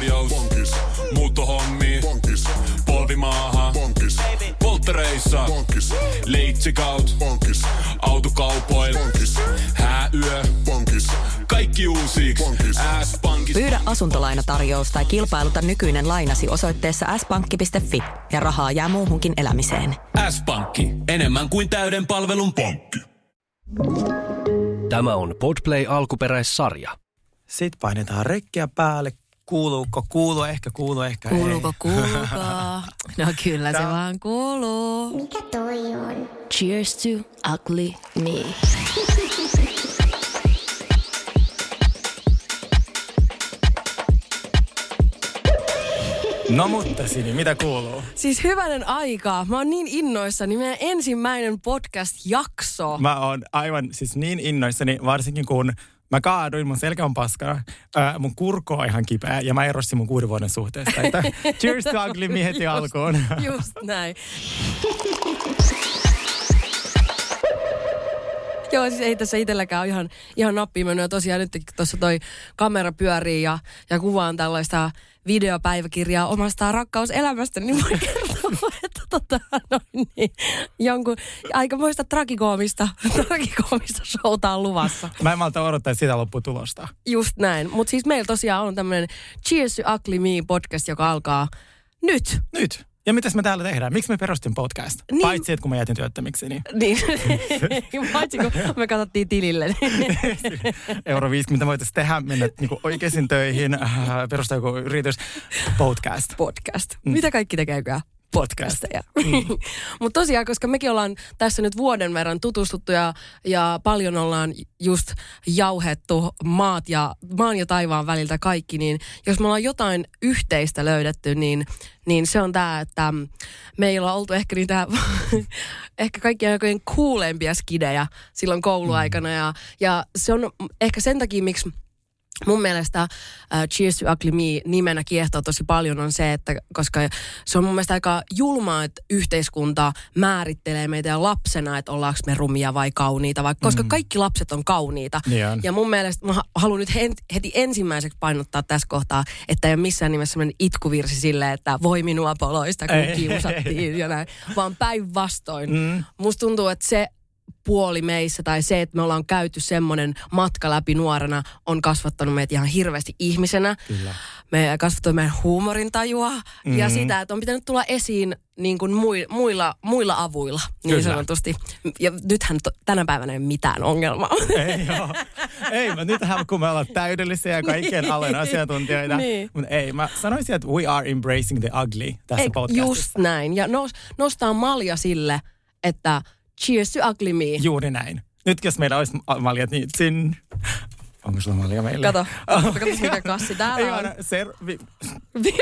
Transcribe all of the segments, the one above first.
tarjous. Bonkis. Muuttohommi. Bonkis. Polvimaaha. Bonkis. Polttereissa. Bonkis. Leitsikaut. Bonkis. Autokaupoil. Bonkis. Hääyö. Bonkis. Kaikki uusi. S-pankki. Pyydä asuntolainatarjous tai kilpailuta nykyinen lainasi osoitteessa s-pankki.fi ja rahaa jää muuhunkin elämiseen. S-pankki. Enemmän kuin täyden palvelun pankki. Tämä on Podplay alkuperäissarja. Sitten painetaan rekkiä päälle. Kuuluuko? Kuuluu, ehkä kuuluu, ehkä Kuuluuko, ei. kuuluuko? No kyllä se vaan kuuluu. Mikä toi on? Cheers to ugly me. No mutta Sini, mitä kuuluu? Siis hyvänen aika. Mä oon niin innoissani. Meidän ensimmäinen podcast-jakso. Mä oon aivan siis niin innoissani, varsinkin kun mä kaaduin, mun selkä on paskana, ää, mun kurko on ihan kipeä ja mä erosin mun kuuden vuoden suhteesta. Että cheers to ugly me heti alkuun. Just näin. Joo, siis ei tässä itselläkään ole ihan, ihan nappiin mennyt. Ja tosiaan nyt tuossa toi kamera pyörii ja, ja kuvaan tällaista videopäiväkirjaa omasta rakkauselämästä, niin voi kertoa, että tota, noin, niin, jonkun aikamoista tragikoomista, tragikoomista showta on luvassa. Mä en malta odottaa sitä lopputulosta. Just näin. Mutta siis meillä tosiaan on tämmöinen Cheers to Ugly Me podcast, joka alkaa nyt. Nyt. Ja mitäs me täällä tehdään? Miksi me perustin podcast? Niin. Paitsi, että kun mä jätin työttömiksi, niin Niin, paitsi kun me katsottiin tilille. euro 50 voitaisiin tehdä, mennä niin oikeisiin töihin, äh, perustaa joku yritys. Podcast. podcast. Mitä kaikki tekeekään? Podcast. Podcasteja. Mm. Mutta tosiaan, koska mekin ollaan tässä nyt vuoden verran tutustuttu ja, ja paljon ollaan just jauhettu maat ja, maan ja taivaan väliltä kaikki, niin jos me ollaan jotain yhteistä löydetty, niin, niin se on tämä, että me ei olla oltu ehkä niitä, ehkä kaikkien aikojen kuulempia skidejä silloin kouluaikana ja, ja se on ehkä sen takia, miksi mun mielestä uh, Cheers to Ugly Me nimenä kiehtoo tosi paljon on se, että koska se on mun mielestä aika julmaa, että yhteiskunta määrittelee meitä lapsena, että ollaanko me rumia vai kauniita, vai, koska kaikki lapset on kauniita. Niin on. Ja mun mielestä mä ha- haluan nyt heti ensimmäiseksi painottaa tässä kohtaa, että ei ole missään nimessä sellainen itkuvirsi silleen, että voi minua poloista, kun Ei, kiusattiin ja näin, vaan päinvastoin. Mm. Musta tuntuu, että se puoli meissä tai se, että me ollaan käyty semmoinen matka läpi nuorena, on kasvattanut meitä ihan hirveästi ihmisenä. Kyllä. Me kasvattanut meidän huumorintajua mm-hmm. ja sitä, että on pitänyt tulla esiin niin kuin mui- muilla, muilla avuilla, niin Kyllä. sanotusti. Ja nythän to, tänä päivänä ei ole mitään ongelmaa. Ei joo. Ei, mutta nythän kun me ollaan täydellisiä ja kaikkien alen asiantuntijoita. Niin. Mutta ei, mä sanoisin, että we are embracing the ugly tässä Ei, podcastissa. just näin. Ja nos, nostaa malja sille, että cheers to ugly me. Juuri näin. Nyt jos meillä olisi maljat, niin sin... Onko sulla malja meille? Kato, kato mikä kassi Ei täällä vaan on. servi...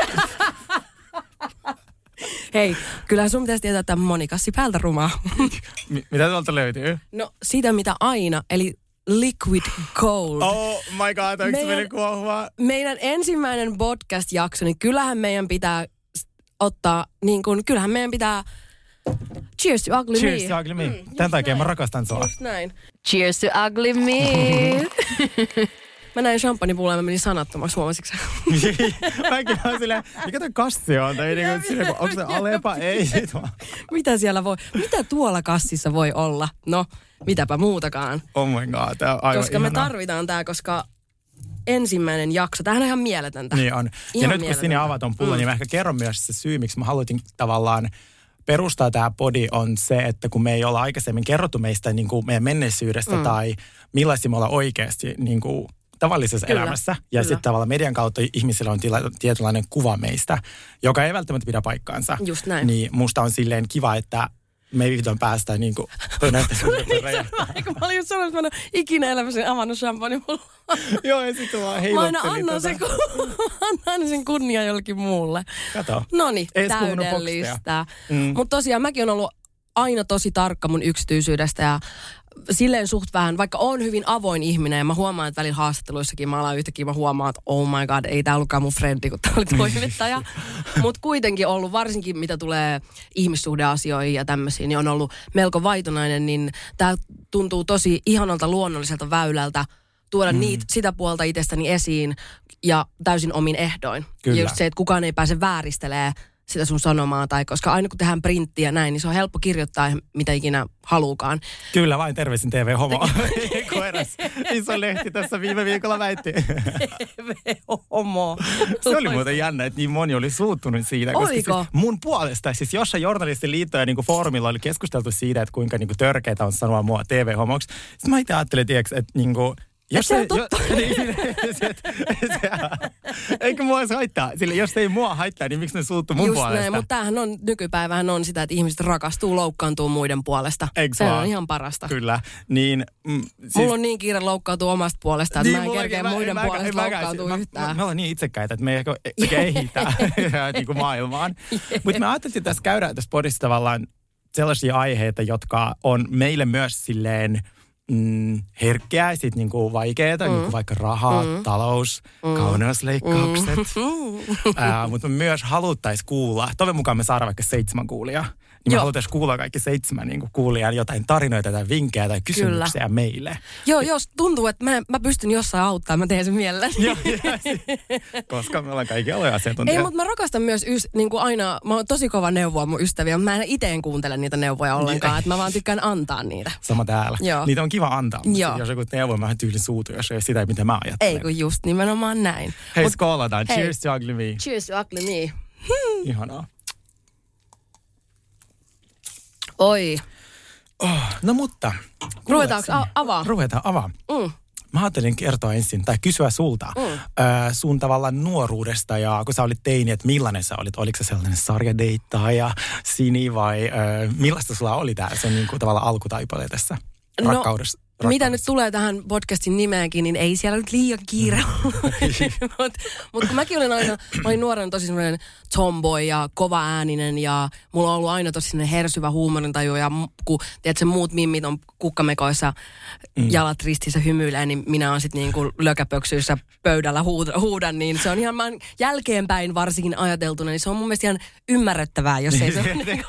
Hei, kyllähän sun pitäisi tietää, että monikassi päältä rumaa. Mi- Mitä tuolta löytyy? No sitä mitä aina, eli liquid gold. Oh my god, onko Meidän- kuohuvaa? Meidän ensimmäinen podcast-jakso, niin kyllähän meidän pitää ottaa, niin kuin, kyllähän meidän pitää Cheers to ugly Cheers me. to ugly me. Tän takia mä rakastan sua. Just näin. Cheers to ugly me. Mä näin champagnepulloa ja mä menin sanattomaksi, huomasitko? Mäkin olen silleen, mikä toi kassi on? Tai niinku, silleen, kun onko se alepa? Ei. Mitä siellä voi, mitä tuolla kassissa voi olla? No, mitäpä muutakaan. Oh my god, tää on aivan koska me ihanaa. tarvitaan tää, koska ensimmäinen jakso, tämähän on ihan mieletöntä. Niin on. Ja Ihan nyt kun sinä mieletöntä. avaat on pullo, mm. niin mä ehkä kerron myös se syy, miksi mä halutin tavallaan perustaa tämä podi on se, että kun me ei olla aikaisemmin kerrottu meistä niin kuin meidän menneisyydestä mm. tai millaisia me ollaan oikeasti niin kuin tavallisessa Kyllä, elämässä. Ja sitten tavallaan median kautta ihmisillä on tila, tietynlainen kuva meistä, joka ei välttämättä pidä paikkaansa. Just näin. Niin musta on silleen kiva, että me ei vihdoin päästä niin kuin. Eikö mä olin just sanonut, että mä en ole ikinä elämässäni avannut champagnepulloa. Joo, ja sitten vaan Mä aina annan sen, tätä. kun, annan sen kunnia jollekin muulle. Kato. No niin, puhunut täydellistä. Mm. Mutta tosiaan mäkin on ollut aina tosi tarkka mun yksityisyydestä ja silleen suht vähän, vaikka on hyvin avoin ihminen ja mä huomaan, että välillä haastatteluissakin mä alan yhtäkkiä, mä huomaan, että oh my god, ei tää ollutkaan mun frendi, kun tää oli toimittaja. Mutta kuitenkin ollut, varsinkin mitä tulee ihmissuhdeasioihin ja tämmöisiin, niin on ollut melko vaitonainen, niin tää tuntuu tosi ihanalta luonnolliselta väylältä tuoda mm. niitä, sitä puolta itsestäni esiin ja täysin omin ehdoin. Kyllä. Ja just se, että kukaan ei pääse vääristelee sitä sun sanomaa, tai koska aina kun tehdään printtiä näin, niin se on helppo kirjoittaa mitä ikinä haluukaan. Kyllä vain, terveisin TV Homo. Koiras. Iso lehti tässä viime viikolla väitti. Homo. Se oli muuten jännä, että niin moni oli suuttunut siitä. Koska Oliko? Siis mun puolesta, siis jossain journalistiliitto ja niin foorumilla oli keskusteltu siitä, että kuinka niin törkeitä on sanoa mua TV-homoksi. Sitten mä itse ajattelin, tiiäks, että niin kuin, jos se on ei- totta. Jo, niin, se, että- se, eikö mua edes haittaa? Sillä jos ei mua haittaa, niin miksi ne suuttuu mun Just puolesta? näin, mutta tämähän on, nykypäivähän on sitä, että ihmiset rakastuu, loukkaantuu muiden puolesta. Eikö se vaan? on ihan parasta. Kyllä, niin... Mm, siis, Mulla on niin kiire loukkaantua omasta puolesta, että mä en kerkeä mä- muiden mä- puolesta mä- mä- loukkaantua mä- yhtään. Me, me ollaan niin itsekkäitä, että me ei ehkä kehitä niin kuin maailmaan. Mutta me ajattelin tässä käydä tässä podissa tavallaan sellaisia aiheita, jotka on meille myös silleen mm, herkkiä ja sit niinku vaikeita, mm. niinku vaikka raha, mm. talous, mm. kauneusleikkaukset. Mm. Ää, mutta me myös haluttaisiin kuulla, toivon mukaan me saadaan vaikka seitsemän kuulijaa, niin me Joo. haluttaisiin kuulla kaikki seitsemän niin kuulijaa jotain tarinoita tai vinkkejä tai kysymyksiä Kyllä. meille. Joo, jos tuntuu, että mä, mä pystyn jossain auttamaan, mä teen sen mielelläni. Joo. Koska me ollaan kaikki aloja Ei, asiantuntija. mutta mä rakastan myös ys, niin kuin aina, mä oon tosi kova neuvoa mun ystäviä, mutta mä en itse kuuntele niitä neuvoja ollenkaan, että mä vaan tykkään antaa niitä. Sama täällä. Joo. Niitä on kiva antaa, mutta Joo. jos joku neuvo, mä tyylin suutu, jos ei ole sitä, mitä mä ajattelen. Ei kun just nimenomaan näin. Hei, Mut- skoolataan. hei. Cheers to ugly me. Cheers, ugly me. Ihanaa. Oi. No mutta. Ruvetaanko a- avaa? Ruvetaan avaa. Mm. Mä ajattelin kertoa ensin, tai kysyä sulta, mm. ö, sun tavallaan nuoruudesta ja kun sä olit teini, että millainen sä olit? Oliko se sellainen sarjadeittaaja, sini vai ö, millaista sulla oli tää sen niin kuin, tavallaan alkutaipale tässä No, rakkaudessa? Mitä nyt tulee tähän podcastin nimeenkin, niin ei siellä nyt liian kiire Mutta mut kun mäkin olin aina, mä olin nuorena tosi semmoinen tomboy ja kova ääninen ja mulla on ollut aina tosi semmoinen hersyvä huumorintaju ja kun tiedätkö, muut mimmit on kukkamekoissa mm. jalat ristissä hymyilee, niin minä on sitten niinku lökäpöksyissä pöydällä huud, huudan, niin se on ihan mä oon jälkeenpäin varsinkin ajateltuna, niin se on mun mielestä ihan ymmärrettävää, jos ei se ole niinku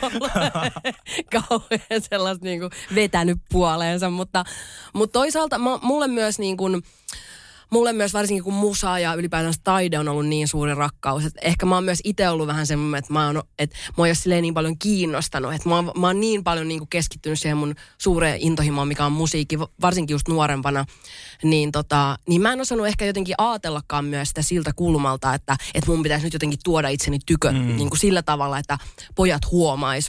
kauhean sellaista niinku vetänyt puoleensa, mutta, mutta toisaalta mä, mulle myös niin kuin, mulle myös varsinkin kun musa ja ylipäätään taide on ollut niin suuri rakkaus, että ehkä mä oon myös itse ollut vähän semmoinen, että mä oon, että mua ei ole silleen niin paljon kiinnostanut, että mä oon, mä oon niin paljon niin kuin keskittynyt siihen mun suureen intohimoon, mikä on musiikki, varsinkin just nuorempana, niin, tota, niin mä en osannut ehkä jotenkin ajatellakaan myös sitä siltä kulmalta, että, että mun pitäisi nyt jotenkin tuoda itseni tykö mm. niin kuin sillä tavalla, että pojat huomais.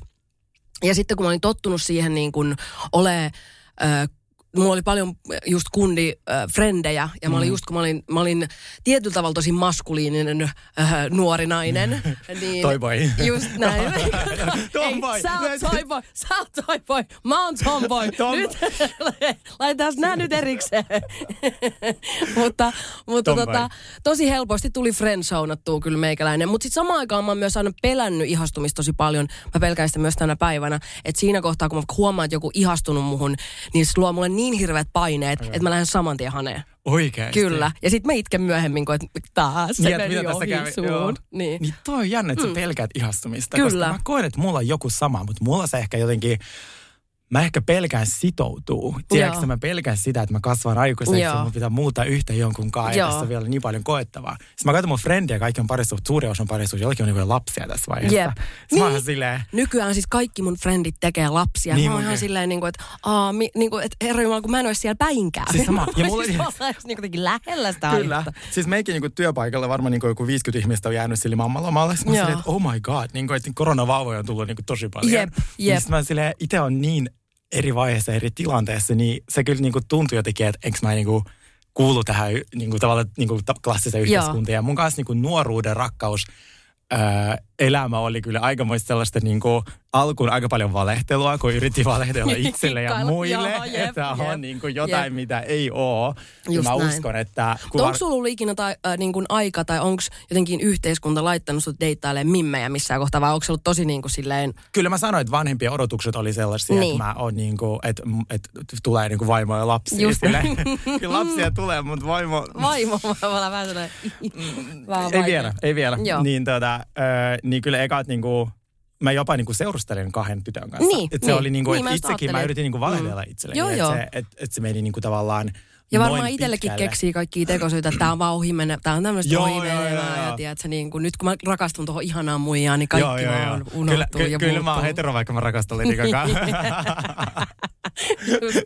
Ja sitten kun mä olin tottunut siihen niin kuin ole mulla oli paljon just kundi äh, frendejä ja mä olin just kun mä olin, mä olin tietyllä tavalla tosi maskuliininen äh, nuori nainen. Niin, Toy boy. Just näin. Tomboy. Ei, sä oot toy boy, sä oot toy boy, mä oon tomboy. Tom- Nyt, laitetaan nämä nyt erikseen. mutta mutta tota, tosi helposti tuli friendzoneattua kyllä meikäläinen. Mutta sitten samaan aikaan mä oon myös aina pelännyt ihastumista tosi paljon. Mä pelkään sitä myös tänä päivänä. Että siinä kohtaa, kun mä huomaan, että joku ihastunut muhun, niin se luo mulle niin hirveät paineet, että mä lähden saman tien haneen. Oikeesti? Kyllä. Ja sitten mä itken myöhemmin, kun et taas se Niin, meni ohi kävi? suun. Joo. Niin. niin toi on jännä, että sä pelkäät ihastumista. Kyllä. Koska mä koen, että mulla on joku sama, mutta mulla se ehkä jotenkin... Mä ehkä pelkään sitoutuu. Tiedätkö, mä pelkään sitä, että mä kasvan aikuiseksi ja Joo. mun pitää muuttaa yhtä jonkun kanssa. Ja tässä on vielä niin paljon koettavaa. Sitten mä katson mun frendiä, kaikki on parisuus, suuri osa on parisuus, jollakin on niinku lapsia tässä vaiheessa. Jep. Sitten mä oon Niin. silleen, Nykyään siis kaikki mun frendit tekee lapsia. Niin mä oon ihan silleen, niin kuin, että, aa, mi, niin kuin, että herra Jumala, kun mä en ole siellä päinkään. Siis sama. Ja mulla- siis ollaan niin jotenkin lähellä sitä Kyllä. aihetta. Siis meikin niinku työpaikalla varmaan niinku joku 50 ihmistä on jäänyt sille mammalomalle. Sitten mä silleen, että oh my god, niinku, että koronavauvoja on tullut niinku tosi paljon. Jep, Niin jep. sit mä silleen, itse on niin eri vaiheessa, eri tilanteessa, niin se kyllä niinku tuntui jotenkin, että enkö mä niinku kuulu tähän niinku, tavallaan niinku, ta- klassiseen yhteiskuntaan. Ja mun kanssa niinku, nuoruuden rakkaus ää, elämä oli kyllä aikamoista sellaista niinku, alkuun aika paljon valehtelua, kun yritti valehdella itselle ja muille, Joo, jep, että on jep, niinku jotain, jep. mitä ei ole. Just mä näin. uskon, että... Mutta onko sulla ollut ikinä tai, äh, niin kuin aika tai onko jotenkin yhteiskunta laittanut sut deittailemaan mimmejä missään kohtaa vai onko se ollut tosi niin kuin silleen, Kyllä mä sanoin, että vanhempien odotukset oli sellaisia, Niin. että mä oon niinku, että, että tulee niinku vaimo ja lapsi. Just Silleen, Kyllä lapsia tulee, mutta vaimo... vaimo, ollaan vähän sellainen, vähän ei vaikea. vielä, ei vielä. Joo. Niin, tota, ö, niin kyllä ekat niinku, mä jopa niinku seurustelin kahden tytön kanssa. Niin, et se niin. oli niinku, Niin, että mä itsekin mä yritin niinku valehdella itselleni. Joo, että joo. Se, et, et se meni niinku tavallaan Ja varmaan itsellekin keksii kaikkia tekosyitä, että tämä on vaan ohi mennä, tämä on tämmöistä Joo, ohi joo, joo, joo. Ja tiedätkö, niin kuin, nyt kun mä rakastun tuohon ihanaan muijaan, niin kaikki vaan unohtuu Kyllä, ja ky- kyllä mä oon hetero, vaikka mä rakastan Lady Gagaa.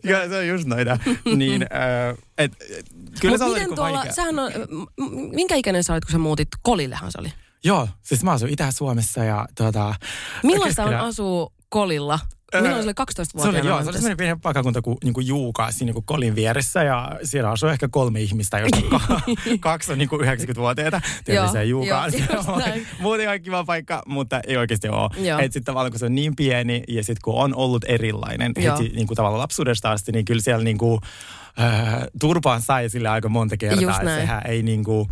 Kyllä se on just noita. niin, äh, et, et, kyllä Mut se on miten niinku tuolla, vaikea. sähän on, minkä ikäinen sä olit, kun sä muutit Kolillehan se oli? Joo, siis mä asun Itä-Suomessa ja tuota... Millaista on asua Kolilla? Milloin se oli 12 Se oli, joo, se oli semmoinen pieni paikakunta kuin, niin kuin Juuka siinä niin kuin Kolin vieressä ja siellä asuu ehkä kolme ihmistä, josta ka- kaksi on niin kuin 90-vuotiaita. Terveisiä Juukaan. Muuten ihan kiva paikka, mutta ei oikeasti ole. Että sitten tavallaan kun se on niin pieni ja sitten kun on ollut erilainen Joo. heti niin kuin tavallaan lapsuudesta asti, niin kyllä siellä niin kuin, äh, turpaan sai sille aika monta kertaa. Just näin. Sehän ei niin kuin,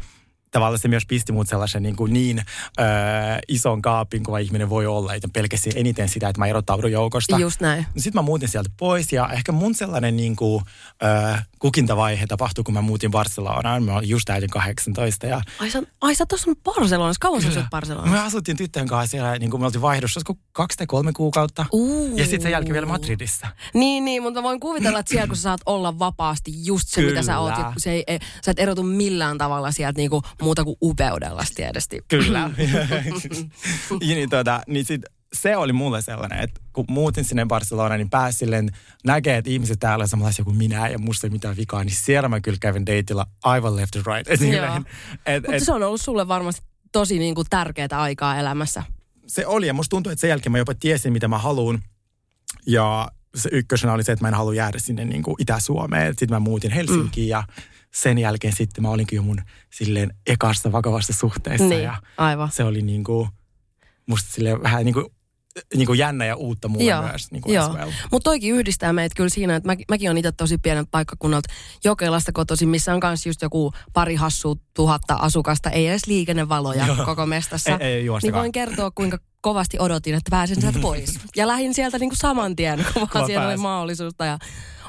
tavallaan se myös pisti mut sellaisen niin, kuin niin äh, ison kaapin, kuin ihminen voi olla. Että pelkäsi eniten sitä, että mä erottaudun joukosta. Just näin. Sitten mä muutin sieltä pois ja ehkä mun sellainen niin kuin, äh, kukintavaihe tapahtui, kun mä muutin Barcelonaan. Mä olin just täytin 18 ja Ai sä, ai sä tuossa Barcelonassa, kauan sä asut Barcelonassa? me asuttiin tyttöjen kanssa siellä, niin kuin me oltiin vaihdossa kaksi tai kolme kuukautta. Uu. Ja sitten sen jälkeen vielä Madridissa. Niin, niin, mutta mä voin kuvitella, että siellä kun sä saat olla vapaasti just se, mitä sä Kyllä. oot. Se ei, ei, sä et erotu millään tavalla sieltä niinku muuta kuin upeudella tietysti. Kyllä. ja niin, tota, niin sit se oli mulle sellainen, että kun muutin sinne Barcelonaan, niin pääsin silleen näkee, että ihmiset täällä on samanlaisia kuin minä ja musta ei mitään vikaa, niin siellä mä kyllä kävin dateilla aivan left and right. Et et, Mutta et, se on ollut sulle varmasti tosi niinku tärkeää aikaa elämässä. se oli ja musta tuntuu, että sen jälkeen mä jopa tiesin, mitä mä haluan. Ja se ykkösenä oli se, että mä en halua jäädä sinne niin kuin Itä-Suomeen. Sitten mä muutin Helsinkiin mm. ja sen jälkeen sitten mä olinkin jo mun silleen ekassa vakavassa suhteessa. Niin, ja aivan. se oli niin kuin, musta silleen vähän niin kuin, niin kuin jännä ja uutta mulle Joo, myös. Niin kuin joo. well. Mutta toikin yhdistää meitä kyllä siinä, että mä, mäkin on itse tosi pienet paikkakunnalta Jokelasta kotoisin, missä on myös just joku pari hassua tuhatta asukasta, ei edes liikennevaloja Joo. koko mestassa. Ei- ei niin voin kertoa, kuinka kovasti odotin, että pääsen sieltä pois. Ja lähdin sieltä niinku saman tien, kun vaan siellä oli mahdollisuutta. Ja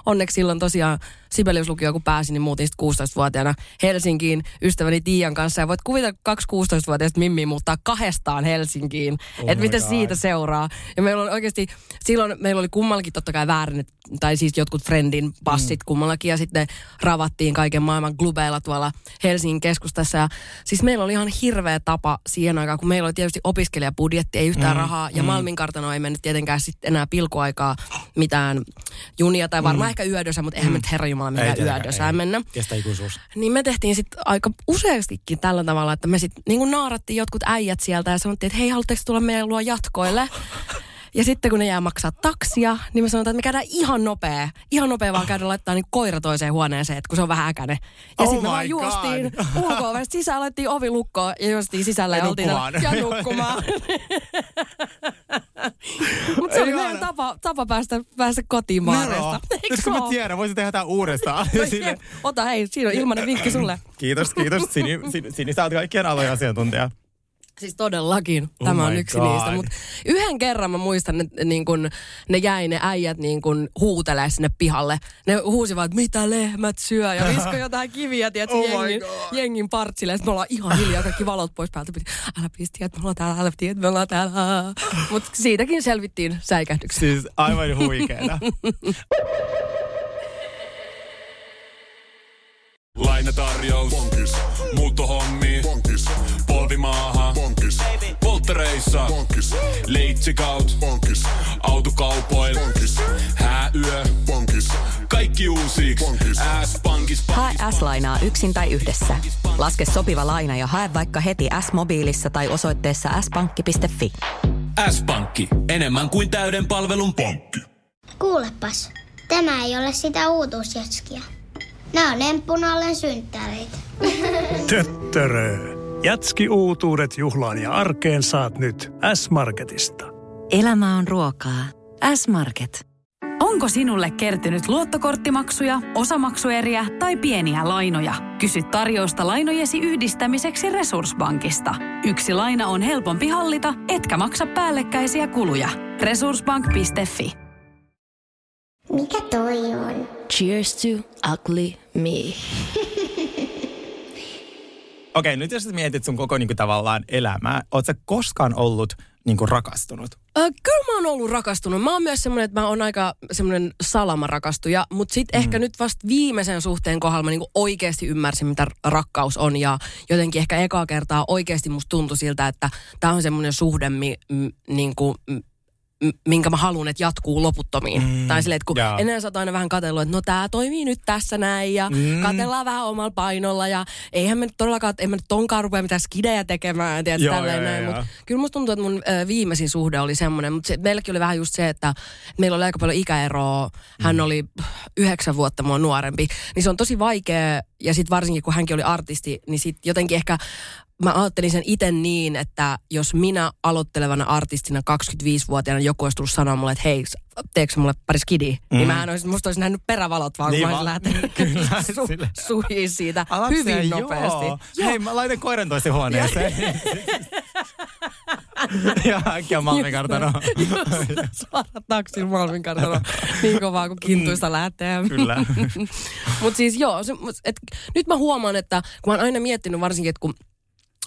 onneksi silloin tosiaan Sibeliuslukio, kun pääsin, niin muutin sitten 16-vuotiaana Helsinkiin ystäväni Tiian kanssa. Ja voit kuvitella, kun kaksi 16-vuotiaista mimmiä muuttaa kahdestaan Helsinkiin. Oh että mitä God. siitä seuraa. Ja meillä on oikeasti, silloin meillä oli kummallakin totta kai väärin, tai siis jotkut friendin passit mm. kummallakin. Ja sitten ravattiin kaiken maailman klubeilla tuolla Helsingin keskustassa. Ja siis meillä oli ihan hirveä tapa siihen aikaan, kun meillä oli tietysti opiskelijabudjetti, ei yhtään mm. rahaa. Ja mm. Malmin kartano ei mennyt tietenkään sitten enää pilkuaikaa mitään junia tai varmaan. Ehkä yödössä, mutta eihän mm. me nyt herra Jumala tietenkään, yödössä mennä. Kestä ikuisuus. Niin me tehtiin sitten aika useastikin tällä tavalla, että me sitten niin naarattiin jotkut äijät sieltä ja sanottiin, että hei, haluatteko tulla meidän luo jatkoille? Ja sitten kun ne jää maksaa taksia, niin me sanotaan, että me käydään ihan nopea. Ihan nopea vaan käydä laittaa niin koira toiseen huoneeseen, että kun se on vähän äkäinen. Ja Oh sitten me vaan juostiin God. ulko sisään, laitettiin ovi lukkoon ja juostiin sisälle ja, Ja oltiin nukkumaan. ja nukkumaan. Mutta se oli meidän tapa, tapa päästä, päästä kotiin Maaresta. Nero. Eikö mä tiedän, voisin tehdä tämän uudestaan. No. Ota hei, siinä on ilmainen vinkki sulle. kiitos, kiitos. Sini, Sini, Sini, sä oot kaikkien alojen asiantuntija. Siis todellakin. Oh Tämä on yksi God. niistä. Mutta yhden kerran mä muistan, että niin kun ne jäi ne äijät niin kun huutelee sinne pihalle. Ne huusivat, että mitä lehmät syö ja visko jotain kiviä, tiedätkö, Oh jengin, jengin partsille. Sitten me ollaan ihan hiljaa, kaikki valot pois päältä. Piti, älä pisti, että me ollaan täällä, älä pisti, että me ollaan täällä. Mutta siitäkin selvittiin säikähdyksessä. Siis aivan huikeeta. Lainatarjous. Bonkis. Muuttohommi. Bonkis. Polttereissa. Bonkis. Leitsikaut. Bonkis. Autokaupoil. Bonkis. Hääyö. Bonkis. Kaikki uusi. S-pankis. Hae S-lainaa yksin tai yhdessä. Laske sopiva laina ja hae vaikka heti S-mobiilissa tai osoitteessa s-pankki.fi. S-pankki. Enemmän kuin täyden palvelun pankki. Kuulepas, tämä ei ole sitä uutuusjatskia. Nämä on emppunallen synttäreitä. Töttörö. Jatski uutuudet juhlaan ja arkeen saat nyt S-Marketista. Elämä on ruokaa. S-Market. Onko sinulle kertynyt luottokorttimaksuja, osamaksueriä tai pieniä lainoja? Kysy tarjousta lainojesi yhdistämiseksi Resurssbankista. Yksi laina on helpompi hallita, etkä maksa päällekkäisiä kuluja. Resurssbank.fi Mikä toi on? Cheers to ugly me. Okei, nyt jos mietit sun koko niinku, tavallaan elämää, oot sä koskaan ollut niinku, rakastunut? Ö, kyllä mä oon ollut rakastunut. Mä oon myös semmoinen, että mä oon aika semmoinen salamarakastuja, mutta sitten mm. ehkä nyt vasta viimeisen suhteen kohdalla mä niinku oikeasti ymmärsin, mitä rakkaus on ja jotenkin ehkä ekaa kertaa oikeasti musta tuntui siltä, että tämä on semmoinen suhde, mi, m, niinku, minkä mä haluan, että jatkuu loputtomiin. Mm, tai silleen, että kun jaa. ennen sä oot aina vähän katsellut, että no tää toimii nyt tässä näin ja mm. katellaan vähän omalla painolla ja eihän me nyt todellakaan, en mä nyt tonkaan rupea mitään skidejä tekemään, tiedät, Joo, tälleen joo, näin. joo. Mut kyllä musta tuntuu, että mun ö, viimeisin suhde oli semmoinen, mutta se, meilläkin oli vähän just se, että meillä oli aika paljon ikäeroa. Hän Mm. oli yhdeksän vuotta mua nuorempi. Niin se on tosi vaikea, ja sitten varsinkin kun hänkin oli artisti, niin sitten jotenkin ehkä mä ajattelin sen itse niin, että jos minä aloittelevana artistina 25-vuotiaana joku olisi tullut sanoa mulle, että hei, teekö mulle pari skidiä? Mm. Niin mähän olisin, musta olisi nähnyt perävalot vaan, Niin kun mä olisin vaan. lähtenyt Kyllä, su, suhiin siitä Alatko hyvin sä? nopeasti. Joo. Hei, mä laitan koiran toiseen huoneeseen. ja äkkiä Malmin kartano. Suora taksin Malmin kartano. Niin kovaa kuin kintuista lähtee. Kyllä. Mutta siis joo, se, et, nyt mä huomaan, että kun mä oon aina miettinyt varsinkin, että kun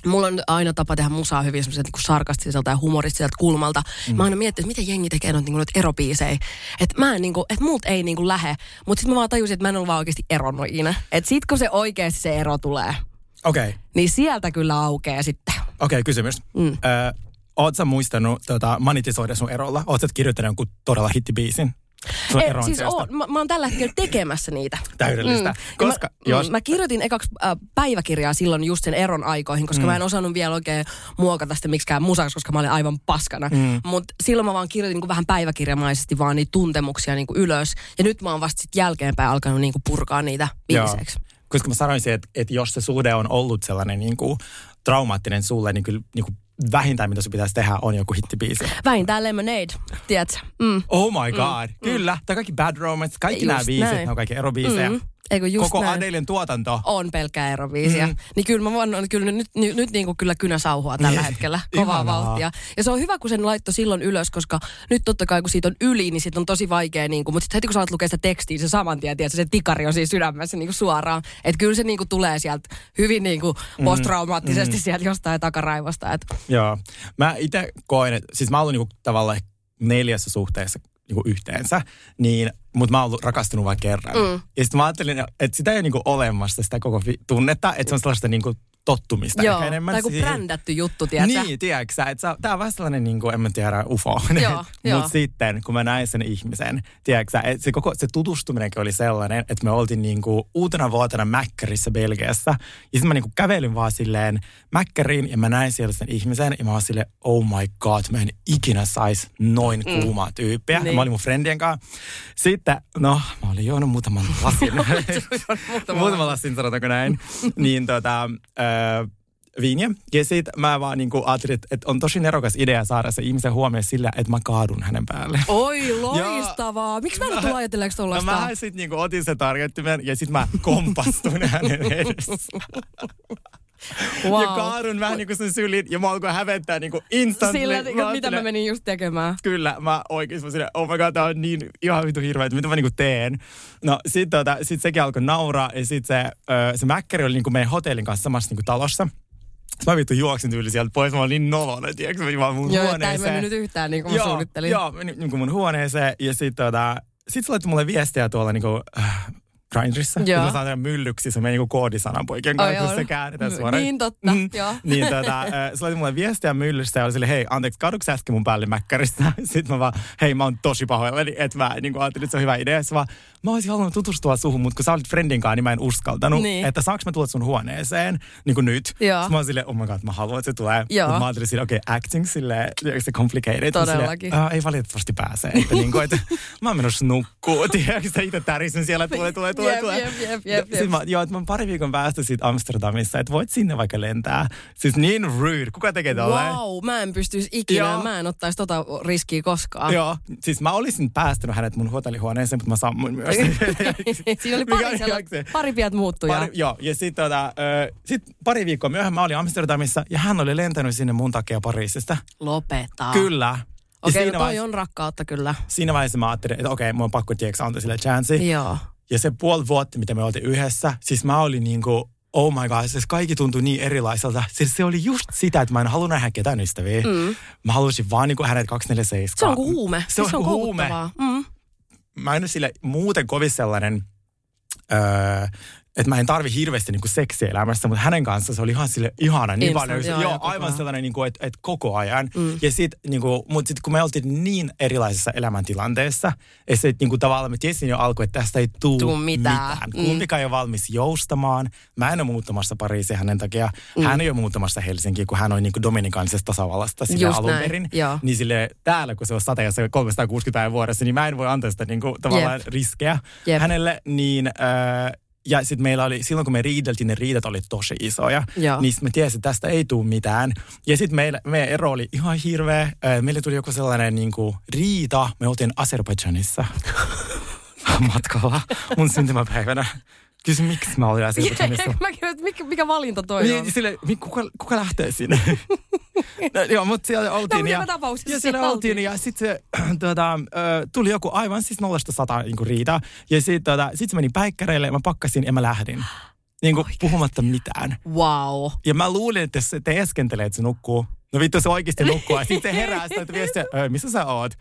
Mulla on aina tapa tehdä musaa hyvin semmoiselta niin sarkastiselta ja humoristiselta kulmalta. Mm. Mä aina miettinyt, että miten jengi tekee noita, niin noita erobiisejä. Että mä en niin kuin, että muut ei niin kuin lähe. Mutta sitten mä vaan tajusin, että mä en ollut vaan oikeasti eronnut ikinä. Että sit kun se oikeasti se ero tulee, Okei, okay. niin sieltä kyllä aukeaa sitten. okei, kysymys. Mm. Ö, oot sä muistanut tota, monetisoida sun erolla? Oot sä kirjoittanut jonkun todella hittibiisin? Ei, eron siis oon, mä, mä oon tällä hetkellä tekemässä niitä. Täydellistä. Ja Koska, mä, jos, mm, mä kirjoitin ekaksi äh, päiväkirjaa silloin just sen eron aikoihin, koska mm. mä en osannut vielä oikein muokata sitä miksikään musaksi, koska mä olin aivan paskana. Mm. Mutta silloin mä vaan kirjoitin niin vähän päiväkirjamaisesti vaan niitä tuntemuksia niin ylös. Ja nyt mä oon vasta sit jälkeenpäin alkanut niin purkaa niitä Joo. biiseiksi. koska mä sanoisin, että, että jos se suhde on ollut sellainen niin kuin, traumaattinen sulle, niin kyllä niin kuin, vähintään mitä sun pitäisi tehdä on joku hittibiisi. Vähintään Lemonade, tiedätkö? Mm. Oh my god, mm, kyllä. Tai kaikki Bad Romance, kaikki Just nämä biisit, näin. ne on kaikki erobiisejä. Mm. Eikö just Koko näin? Adelen tuotanto. on pelkkää erobiisiä. Mm. Mm. Niin kyllä mä voin, kyllä nyt, nyt, nyt niin kuin kyllä kynä sauhua tällä hetkellä. Kovaa Ihanaa. vauhtia. Ja se on hyvä, kun sen laittoi silloin ylös, koska nyt totta kai kun siitä on yli, niin sitten on tosi vaikea. Niin kuin, mutta sitten heti kun sä alat lukea sitä tekstiä, se saman tien, tiedät, se tikari on siinä sydämessä niin kuin suoraan. Että kyllä se niin kuin tulee sieltä hyvin niin kuin posttraumaattisesti mm. sieltä jostain takaraivosta. Et, Joo. Mä itse koen, että siis mä oon ollut niinku tavallaan neljässä suhteessa niinku yhteensä, niin, mutta mä oon ollut rakastunut vain kerran. Mm. Ja sitten mä ajattelin, että sitä ei ole niinku olemassa sitä koko vi- tunnetta, että se on sellaista niinku tottumista joo, ehkä enemmän tai kuin siihen. brändätty juttu, tiedätkö? Niin, tiedätkö että tää on vähän sellainen, niin kuin, en mä tiedä, ufo. Mutta sitten, kun mä näin sen ihmisen, tiedätkö että se koko se tutustuminenkin oli sellainen, että me oltiin niin kuin uutena vuotena Mäkkärissä Belgiassa. Ja sitten mä niin kuin kävelin vaan silleen Mäkkäriin ja mä näin siellä sen ihmisen ja mä olin silleen, oh my god, mä en ikinä sais noin mm. kuumaa tyyppiä. Niin. Mä olin mun friendien kanssa. Sitten, no, mä olin juonut muutaman lasin. Muutama- Muutama lasin, sanotaanko näin. niin tota, ö, viiniä. Ja sit mä vaan niinku ajattelin, että, että on tosi nerokas idea saada se ihmisen huomioon sillä, että mä kaadun hänen päälle. Oi, loistavaa. Miksi mä en tullut ajatelleeksi No tuollaista? mä sit niinku otin sen tarjottimen ja sit mä kompastuin hänen edessä. Wow. Ja kaadun vähän niinku sen sylin ja mä alkoin hävettää niinku instantly. Sillä, Mä mitä mä menin just tekemään. Kyllä, mä oikeesti mä silleen, oh my god, tää on niin ihan vitu hirveä, että mitä mä niinku teen. No sit, tota, sit sekin alkoi nauraa ja sit se, ö, se mäkkäri oli niinku meidän hotellin kanssa samassa niinku talossa. Sitten mä vittu juoksin tyyli sieltä pois, mä olin niin nolonen, tiedätkö, mä vaan mun Joo, huoneeseen. ei mennyt nyt yhtään niin kuin mä joo, suunnittelin. Joo, niin kuin mun huoneeseen ja sit, tota, sit se laittoi mulle viestiä tuolla niinku, äh, Grindrissa. Joo. Saan tehdä myllyksi, se meidän niinku koodisanan poikien kanssa, kun se käännetään Mm, suoraan. niin totta, joo. Niin tota, äh, se laittoi mulle viestiä myllystä ja oli sille, hei, anteeksi, kaduks äsken mun päälle mäkkäristä? Sitten mä vaan, hei, mä oon tosi pahoillani, että mä niin ajattelin, että se on hyvä idea. Sitten vaan, mä olisin halunnut tutustua suhun, mutta kun sä olit friendin kanssa, niin mä en uskaltanut, Niin. että saaks mä tulla sun huoneeseen, niin kuin nyt. Joo. Sitten mä oon silleen, oh my god, mä haluan, että se tulee. Joo. Mutta mä ajattelin silleen, okei, okay, acting silleen, se complicated. Mä silleen, Todellakin. "Ää, ei valitettavasti pääse. Että, niin kuin, että mä oon menossa nukkuu, tiedätkö, itse tärisen siellä, tulee, tulee, tulee, Jep, tulee. jep, jep, jep, Ja jep. Sitten mä, joo, että mä pari viikon päästä siitä Amsterdamissa, että voit sinne vaikka lentää. Siis niin rude, kuka tekee tolleen? Wow, mä en pystyisi ikinä, Joo. mä en ottaisi tota riskiä koskaan. Joo, siis mä olisin päästänyt hänet mun hotellihuoneeseen, mutta mä sammuin myös. Siinä oli pari, pari pientä muuttujaa. Pari, joo, ja sitten tota, ö, sit pari viikkoa myöhemmin mä olin Amsterdamissa ja hän oli lentänyt sinne mun takia Pariisista. Lopeta. Kyllä. Okei, siinä, no toi vaiheessa, on rakkautta kyllä. siinä vaiheessa mä ajattelin, että okei, mun on pakko tiedätkö, antaa sille chanssi. Joo. Ja se puoli vuotta, mitä me oltiin yhdessä, siis mä olin niinku oh my god, siis kaikki tuntui niin erilaiselta. Siis se oli just sitä, että mä en halua nähdä ketään ystäviä. Mm. Mä halusin vaan niin kuin hänet 247. Se on kuin huume. Se on, se on huume. Mm. Mä en ole sille muuten kovin sellainen, öö, että mä en tarvi hirveästi niinku seksielämässä, mutta hänen kanssa se oli ihan sille ihana. Niin Instant, paljon, joo, joo, aivan sellainen, niinku, että et koko ajan. Mm. Ja sit, niinku, mutta sitten kun me oltiin niin erilaisessa elämäntilanteessa, että sit, niinku, tavallaan me tiesin jo alkuun, että tästä ei tule mitään. mitään. Mm. Kumpikaan ei ole valmis joustamaan. Mä en ole muuttamassa Pariisiin hänen takia. Mm. Hän ei ole muuttamassa Helsinkiin, kun hän on niinku Dominikanisesta tasavallasta Just alun perin. Niin sille täällä, kun se on sateessa 360 päivän vuodessa, niin mä en voi antaa sitä niinku, tavallaan Jep. riskejä Jep. hänelle. Niin, äh, ja sitten meillä oli, silloin kun me riideltiin, ne riidat oli tosi isoja. Joo. Niin me tiesin, että tästä ei tule mitään. Ja sitten meillä, meidän ero oli ihan hirveä. Meille tuli joku sellainen niinku, riita. Me oltiin Azerbaidžanissa matkalla mun syntymäpäivänä. Kysy, miksi mä. Mäkin, että mikä, mikä valinta toi on? Niin, sille, mi- kuka, kuka lähtee sinne? no, joo, mutta siellä oltiin. No, ja, joka tapauksessa ja siellä oltiin. Ja sitten se tuota, tuli joku aivan siis nollasta sata niin riita. Ja sitten tuota, sit se meni päikkäreille ja mä pakkasin ja mä lähdin. Niin kuin puhumatta mitään. Wow. Ja mä luulin, että se teeskentelee, että se nukkuu. No vittu se oikeasti nukkuu. Ja sitten se herää sitä, että viestiä, "Ö, missä sä oot?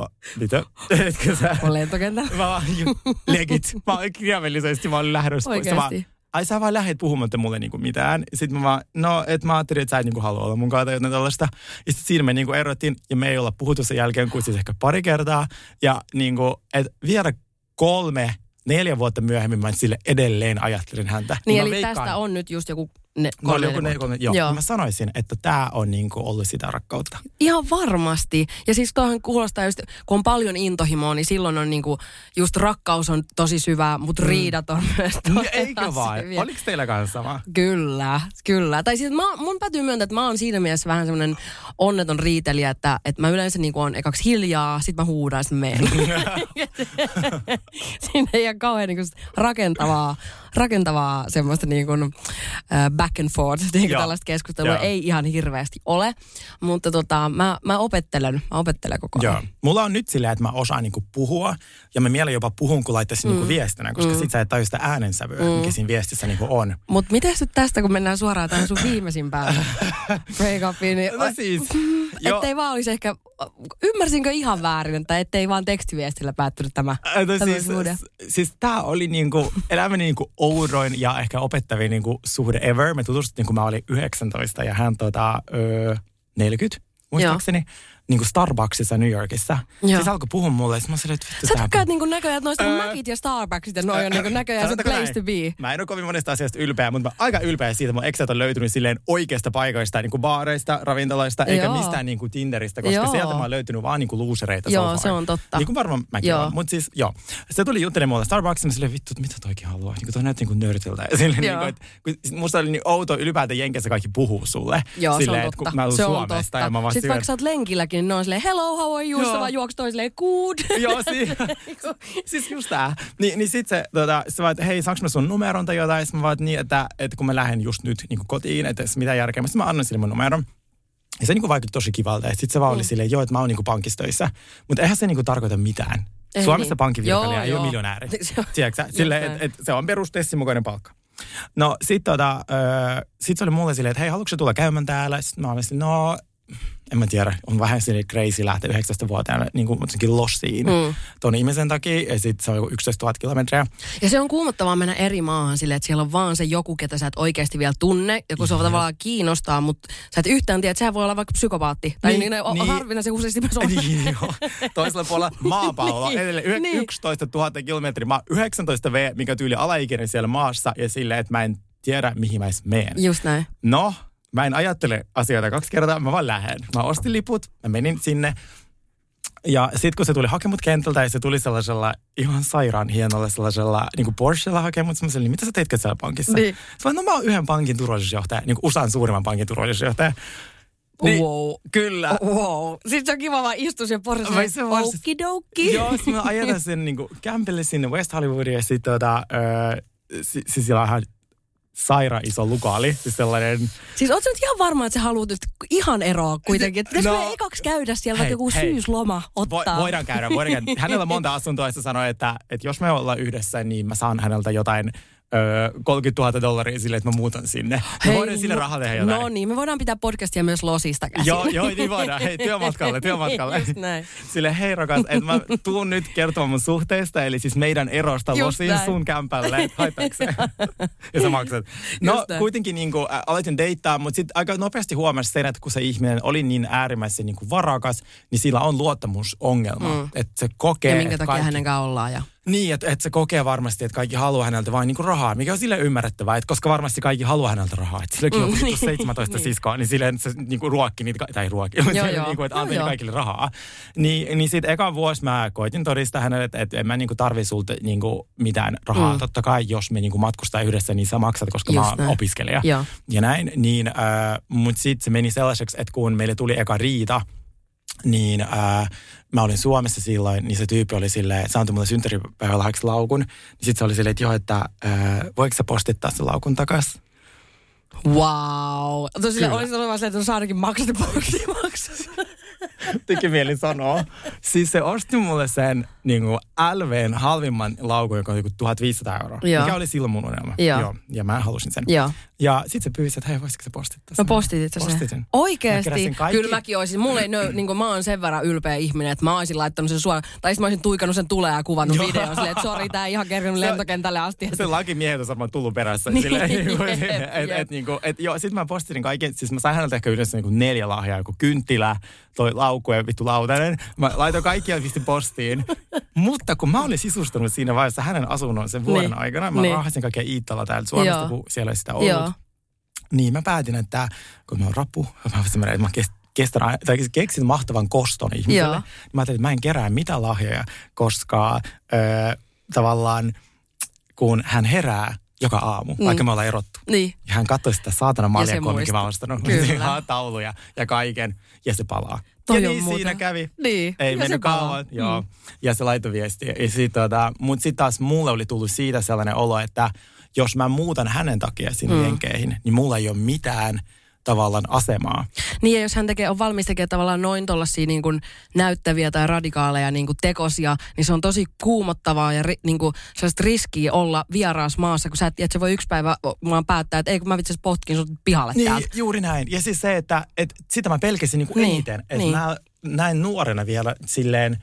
Mä, mitä? Etkö sä? On lentokentällä. Mä vaan, ju- legit. Mä olin kirjaimellisesti, mä olin lähdössä pois. Mä vaan, Oikeesti. Ai sä vaan lähet puhumatta mulle niinku mitään. Sitten mä vaan, no et mä ajattelin, että sä et niinku halua olla mun kanssa tai jotain tällaista. Ja sitten siinä me niinku erottiin ja me ei olla puhuttu sen jälkeen kuin siis ehkä pari kertaa. Ja niinku, että vielä kolme, neljä vuotta myöhemmin mä sille edelleen ajattelin häntä. Niin, mä eli veikkaan- tästä on nyt just joku ne, No, kolme, joku neljä kolme, joo. Joo. Mä sanoisin, että tämä on niinku ollut sitä rakkautta. Ihan varmasti. Ja siis tuohon kuulostaa just, kun on paljon intohimoa, niin silloin on niinku, just rakkaus on tosi syvää, mutta riidat on myös todella Mm. Eikö vaan? syviä. Oliko teillä kanssa sama? Kyllä, kyllä. Tai siis mä, mun täytyy myöntää, että mä oon siinä mielessä vähän semmoinen onneton riitelijä, että, että mä yleensä niin on ekaksi hiljaa, sit mä huudan sit meen. Siinä ei ole kauhean niin rakentavaa, rakentavaa semmoista niin kuin, äh, back and forth, niin kuin tällaista keskustelua Joo. ei ihan hirveästi ole. Mutta tota, mä, mä opettelen, mä opettelen koko ajan. Joo. Mulla on nyt silleen, että mä osaan niinku puhua ja mä mielellä jopa puhun, kun laittaisin mm. niinku viestinä, koska mm. sit sä et tajua sitä äänensävyä, mm. mikä siinä viestissä niinku on. Mutta miten nyt tästä, kun mennään suoraan tähän sun viimeisimpään break-upiin, niin No siis, joo. ettei vaan olisi ehkä, ymmärsinkö ihan väärin, että ettei vaan tekstiviestillä päättynyt tämä, No tämä siis, suhde? siis tää oli niinku elämäni niinku oudoin ja ehkä opettavin niinku suhde ever. Me tutustuttiin, kun mä olin 19 ja hän tota, ö, 40, muistaakseni. Niinku Starbucksissa New Yorkissa. Joo. Siis alkoi puhua mulle, mä sanoin, että vittu Sä tykkäät niinku näköjään, että noista Öö. Mäkit ja Starbucksit ja noi on niinku näköjään se place näin? to be. Mä en ole kovin monesta asiasta ylpeä, mutta mä aika ylpeä siitä, että mun exet on löytynyt silleen oikeista paikoista, niin kuin baareista, ravintoloista, eikä Joo. mistään niin kuin Tinderistä, koska Joo. sieltä mä oon löytynyt vaan niin kuin luusereita Joo, so se on totta. Niin kuin varmaan mäkin Joo. oon. Mutta siis joo, se tuli juttelemaan mulle Starbucksissa, mä silleen, vittu, että mitä toikin haluaa? Niin kuin toi näytti niin kuin nörtiltä. Ja silleen, niin kuin, että, kun, musta oli niin outo ylipäätään Jenkessä kaikki puhuu sulle. Joo, silleen, se on että totta. kun mä se on Suomesta totta. ja mä vaan Sitten vaikka sä oot lenkilläkin, niin ne on silleen, hello, how are you? Joo. Sä vaan juokset toi silleen, good. Joo, si- siis just tää. Ni, niin sit se, tota, se vaan, että hei, saanko mä sun numeron tai jotain? Sitten mä vaan, että niin, että, että kun mä lähden just nyt niin kotiin, että mitä järkeä. Sitten mä annan sille mun numeron. Ja se niin vaikutti tosi kivalta. Ja sitten se vaan oli Mm. silleen, joo, että mä oon niin pankissa töissä. Mutta eihän se niin tarkoita mitään. Ei Suomessa niin. pankkivirkailija Joo, ei ole joo. miljonääri. Se on- Tiedätkö näin. että et se on perustessin mukainen palkka. No sit, tota, ö, sit se oli mulle silleen, että hei, haluatko tulla käymään täällä? Sitten mä olin silleen, no en mä tiedä, on vähän silleen crazy lähteä 19-vuotiaana niin kuin lossiin mm. ton ihmisen takia. Ja sitten se on joku 11 000 kilometriä. Ja se on kuumottavaa mennä eri maahan silleen, että siellä on vaan se joku, ketä sä et oikeasti vielä tunne. Ja kun se on tavallaan kiinnostaa, mutta sä et yhtään tiedä, että sehän voi olla vaikka psykopaatti. Tai Niin, niin, niin, niin. niin. harvinaisen useasti myös on. Niin, joo. Toisella puolella maapalloa. Niin, Edelleen yh- niin. 11 000 kilometriä. Mä oon 19 V, mikä tyyli alaikäinen siellä maassa. Ja silleen, että mä en tiedä, mihin mä edes meen. Just näin. No, mä en ajattele asioita kaksi kertaa, mä vaan lähden. Mä ostin liput, mä menin sinne. Ja sitten kun se tuli hakemut kentältä ja se tuli sellaisella ihan sairaan hienolla sellaisella niin kuin Porschella hakemut, mä sanoin, mitä sä teitkö siellä pankissa? Niin. Se vaan, no mä oon yhden pankin turvallisuusjohtaja, niin kuin USAn suurimman pankin turvallisuusjohtaja. Niin, Wow. Kyllä. Wow. Sitten se on kiva vaan istua siellä porrassa. Vai se vaan- Okidoki. Joo, sitten mä ajetan sen niin kuin kämpille sinne West Hollywoodiin ja sitten tota, öö, si- siis siellä on ihan sairaan iso lukaali. Siis sellainen, Siis ootko nyt ihan varma, että sä haluat nyt ihan eroa kuitenkin? Että No. meidän ekaksi käydä siellä Hei, vaikka joku hei. syysloma Vo, ottaa? voidaan käydä, voidaan käydä. Hänellä on monta asuntoa ja sanoi, että, että jos me ollaan yhdessä, niin mä saan häneltä jotain öö, 30 000 dollaria sille, että mä muutan sinne. Hei, mä voidaan sille rahalle tehdä jotain. No niin, me voidaan pitää podcastia myös Losista käsin. Joo, joo, niin voidaan. Hei, työmatkalle, työmatkalle. Just näin. Sille hei rakas, että mä tuun nyt kertomaan mun suhteesta, eli siis meidän erosta Just losiin näin. sun kämpälle, se? ja sä maksat. No kuitenkin niin kuin, äh, aloitin deittaa, mutta sitten aika nopeasti huomasin sen, että kun se ihminen oli niin äärimmäisen niin kuin varakas, niin sillä on luottamusongelma. Mm. Että se kokee, Ja minkä takia kaikki... hänen kanssaan ollaan. Ja... Niin, että, että se kokee varmasti, että kaikki haluaa häneltä vain niinku rahaa, mikä on sille ymmärrettävää, että koska varmasti kaikki haluaa häneltä rahaa. Että silläkin on Mm, niin. 17 Niin. siskoa, niin silleen se niinku ruokki niitä, ka- tai ruokki, niinku, että antoi joo. kaikille rahaa. Niin, niin sitten ekan vuosi mä koitin todistaa hänelle, että, että en mä niinku tarvi sulta niinku mitään rahaa. Mm. Totta kai, jos me niinku matkustaa yhdessä, niin sä maksat, koska Just mä oon näin. opiskelija. Joo. Ja näin, niin, äh, mutta sitten se meni sellaiseksi, että kun meille tuli eka riita, niin ää, mä olin Suomessa silloin, niin se tyyppi oli silleen, se antoi mulle synttäripäivälahjaksi laukun. Niin sitten se oli silleen, että joo, että ää, voiko sä postittaa sen laukun takas? Wow. Tosiaan olisi ollut vaan se, että on saadakin maksat maksaa. Teki mieli sanoa. Siis se osti mulle sen niin kuin LVn halvimman laukun, joka oli joku 1500 euroa. Joo. Mikä oli silloin mun unelma. Joo. Ja mä halusin sen. Joo. Ja sitten se pyysi, että hei, voisitko se postittaa No postitit sä Postitin. sen? Mä Oikeesti? kaikki- Kyllä mäkin olisin. Mulla ei, no, niin kuin mä oon sen verran ylpeä ihminen, että mä olisin laittanut sen suoraan. Tai sitten mä olisin tuikannut sen tulee ja kuvannut Joo. videon silleen, että sori, tää ei ihan Se- lentokentälle asti. Se lakimiehet on varmaan tullut perässä. Niin, Silleen, jep, et, jep. et, niinku, et, joo, sit mä postin kaiken, siis mä sain häneltä ehkä yhdessä niinku neljä lahjaa, joku kynttilä, toi laukku ja vittu lautanen. Mä laitoin kaikkia pistin postiin. Mutta kun mä olin sisustunut siinä vaiheessa hänen asunnon sen vuoden Niin. aikana, mä Niin. rahasin kaikkea Iittala täältä Suomesta, Joo. kun siellä ei sitä ollut. Joo. Niin mä päätin, että kun mä oon rapu, mä, että mä kest, kestän, aina- tai keksin mahtavan koston ihmiselle. Joo. Niin mä ajattelin, että mä en kerää mitään lahjoja, koska ö, tavallaan kun hän herää joka aamu, mm. vaikka me ollaan erottu. Niin. Ja hän katsoi sitä saatana maljakkoa, mikä muistaa. mä oon ostanut. Tauluja ja kaiken. Ja se palaa. Toi ja niin muuten- siinä kävi. Niin. Ei Ja mennyt kauan. Joo. Ja se laittoi viestiä. Ja sit, tota, Mutta sitten taas mulle oli tullut siitä sellainen olo, että jos mä muutan hänen takia sinne Mm. mm. jenkeihin, niin mulla ei ole mitään tavallaan asemaa. Niin ja jos hän tekee, on valmis tekemään tavallaan noin tuollaisia niin kuin näyttäviä tai radikaaleja niin kuin tekosia, niin se on tosi kuumottavaa ja ri, niin kuin sellaista riskiä olla vieraassa maassa, kun sä et, et se voi yksi päivä vaan päättää, että ei kun mä vitsi potkin sut pihalle Niin, täältä. juuri näin. Ja siis se, että, että sitä mä pelkäsin niin kuin Niin, eniten. Että niin. mä näin nuorena vielä silleen,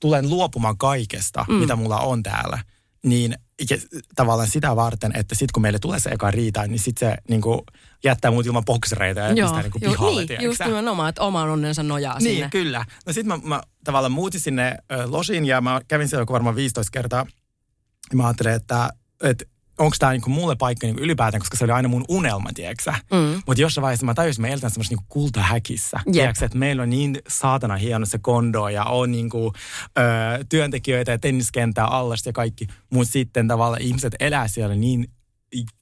tulen luopumaan kaikesta, mm. mitä mulla on täällä. Niin ja tavallaan sitä varten, että sitten kun meille tulee se eka riita, niin sitten se niin kuin, jättää mut ilman boksereita ja pistää niin kuin ju- pihalle. niin just nimenomaan, että oman onnensa nojaa Niin, sinne. kyllä. No sitten mä, mä tavallaan muutin sinne ö, losiin ja mä kävin siellä joku varmaan 15 kertaa. Ja mä ajattelin, että, että onko tämä niinku mulle paikka niinku ylipäätään, koska se oli aina mun unelma, tiedätkö Mm. Mutta jossain vaiheessa mä tajusin, että me eletään semmoisessa niinku kultahäkissä. Tiedätkö, että meillä on niin saatana hieno se kondo ja on niinku, ö, työntekijöitä ja tenniskenttää allasta ja kaikki. Mutta sitten tavallaan ihmiset elää siellä niin,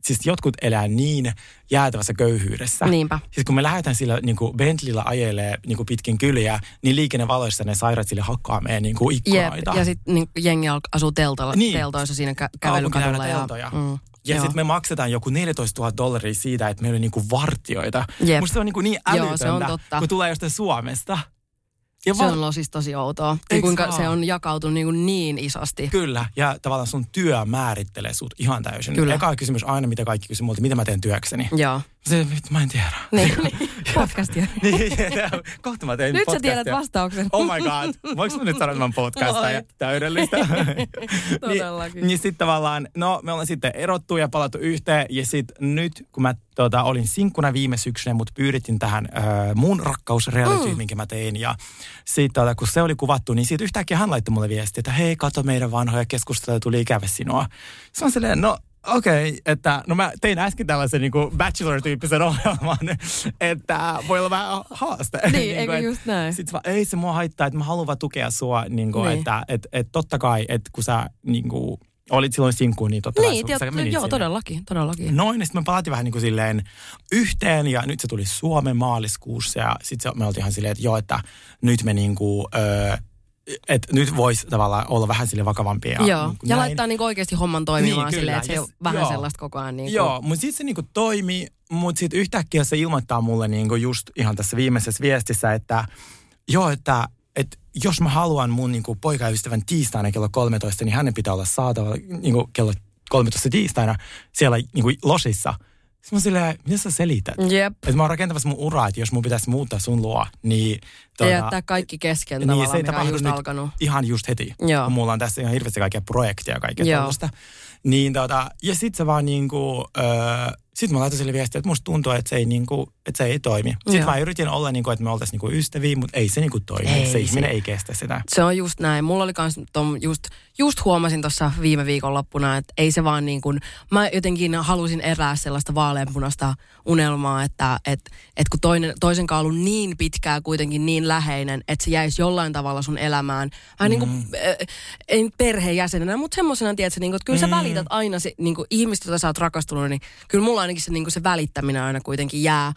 siis jotkut elää niin jäätävässä köyhyydessä. Niinpä. Siis kun me lähdetään sillä niin kuin Bentleyllä ajelee niin kuin pitkin kyliä, niin liikennevaloissa ne sairaat sille hakkaa meidän niin kuin Jep. ikkunoita. Ja sitten niin, jengi asuu teltalla, Niin. teltoissa siinä kä- kävelykadulla. Ja, teltoja. mm, Ja joo. sitten me maksetaan joku 14 000 dollaria siitä, että meillä on niinku vartioita. Jep. Musta se on niinku niin Joo, älytöntä, se on totta. kun tulee jostain Suomesta. Ja Se on siis tosi outoa. Ja kuinka vaan? se on jakautunut niin, kuin niin isosti. Kyllä, ja tavallaan sun työ määrittelee sut ihan täysin. Kyllä. Eka kysymys aina, mitä kaikki kysyy multa, mitä mä teen työkseni. Joo. Se, mä en tiedä. Niin, niin. podcastia. niin, kohta mä tein Nyt sä podcastia. tiedät vastauksen. Oh my god, voinko mä nyt mä oon podcastaja? Voit. Täydellistä. Todellakin. Niin, niin sitten tavallaan, no me ollaan sitten erottu ja palattu yhteen. Ja sitten nyt, kun mä tota, olin sinkkuna viime syksynä, mut pyydettiin tähän äh, mun rakkausreality, mm. minkä mä tein. Ja sitten tota, kun se oli kuvattu, niin siitä yhtäkkiä hän laittoi mulle viestiä, että hei, kato meidän vanhoja keskusteluja, tuli ikävä sinua. Se on silleen, no okei, okay, että no mä tein äsken tällaisen niin bachelor-tyyppisen ohjelman, että voi olla vähän haaste. Niin, eikö et- just näin? Sitten vaan, ei se mua haittaa, että mä haluan vaan tukea sua, niin kuin, Niin. että et, et totta kai, että kun sä niin kuin, olit silloin sinkkuun, niin totta kai Niin, tiedät, sä menit joo, sinne. todellakin, todellakin. Noin, sitten me palattiin vähän niin kuin silleen yhteen, ja nyt se tuli Suomen maaliskuussa, ja sitten me oltiin ihan silleen, että joo, että nyt me niin kuin, öö, että nyt voisi tavallaan olla vähän sille vakavampia. Joo, niin ja näin. laittaa niinku oikeasti homman toimimaan Niin, silleen, että se ei Ja ole s- vähän joo. sellaista koko ajan. Niinku. Joo, mutta sitten se niinku toimi, mutta sitten yhtäkkiä se ilmoittaa mulle niinku just ihan tässä viimeisessä viestissä, että joo, että että jos mä haluan mun niinku poikaystävän tiistaina kello 13, niin hänen pitää olla saatava niinku kello 13 tiistaina siellä niin kuin losissa. Sitten mä silleen, mitä sä selität? Jep. Että mä oon rakentamassa mun uraa, että jos mun pitäisi muuttaa sun luo, niin... Ja jättää kaikki kesken niin, tavallaan, se ei mikä on tapahdu just nyt alkanut. ihan just heti. Joo. Kun mulla on tässä ihan hirveästi kaikkia projekteja ja kaikkea tällaista. Niin tota, ja sit se vaan niinku, öö, sit mä laitoin sille viestiä, että musta tuntuu, että se ei, niinku, että se ei toimi. Sitten Joo. mä yritin olla niinku, että me oltaisiin niinku ystäviä, mutta ei se niinku toimi. Ei se se- ihminen ei kestä sitä. Se on just näin. Mulla oli kans tom, just, just huomasin tuossa viime viikonloppuna, että ei se vaan niin kuin, mä jotenkin halusin erää sellaista vaaleanpunasta unelmaa, että et, et kun toinen, toisen ollut niin pitkään kuitenkin niin läheinen, että se jäisi jollain tavalla sun elämään. Vähän niin kuin, äh, ei nyt perheenjäsenenä, mutta semmoisena, tiedätkö, niin kuin, että kyllä sä välität aina se, niin kuin ihmistä, jota sä oot rakastunut, niin kyllä mulla ainakin se, niin kuin se välittäminen aina kuitenkin jää.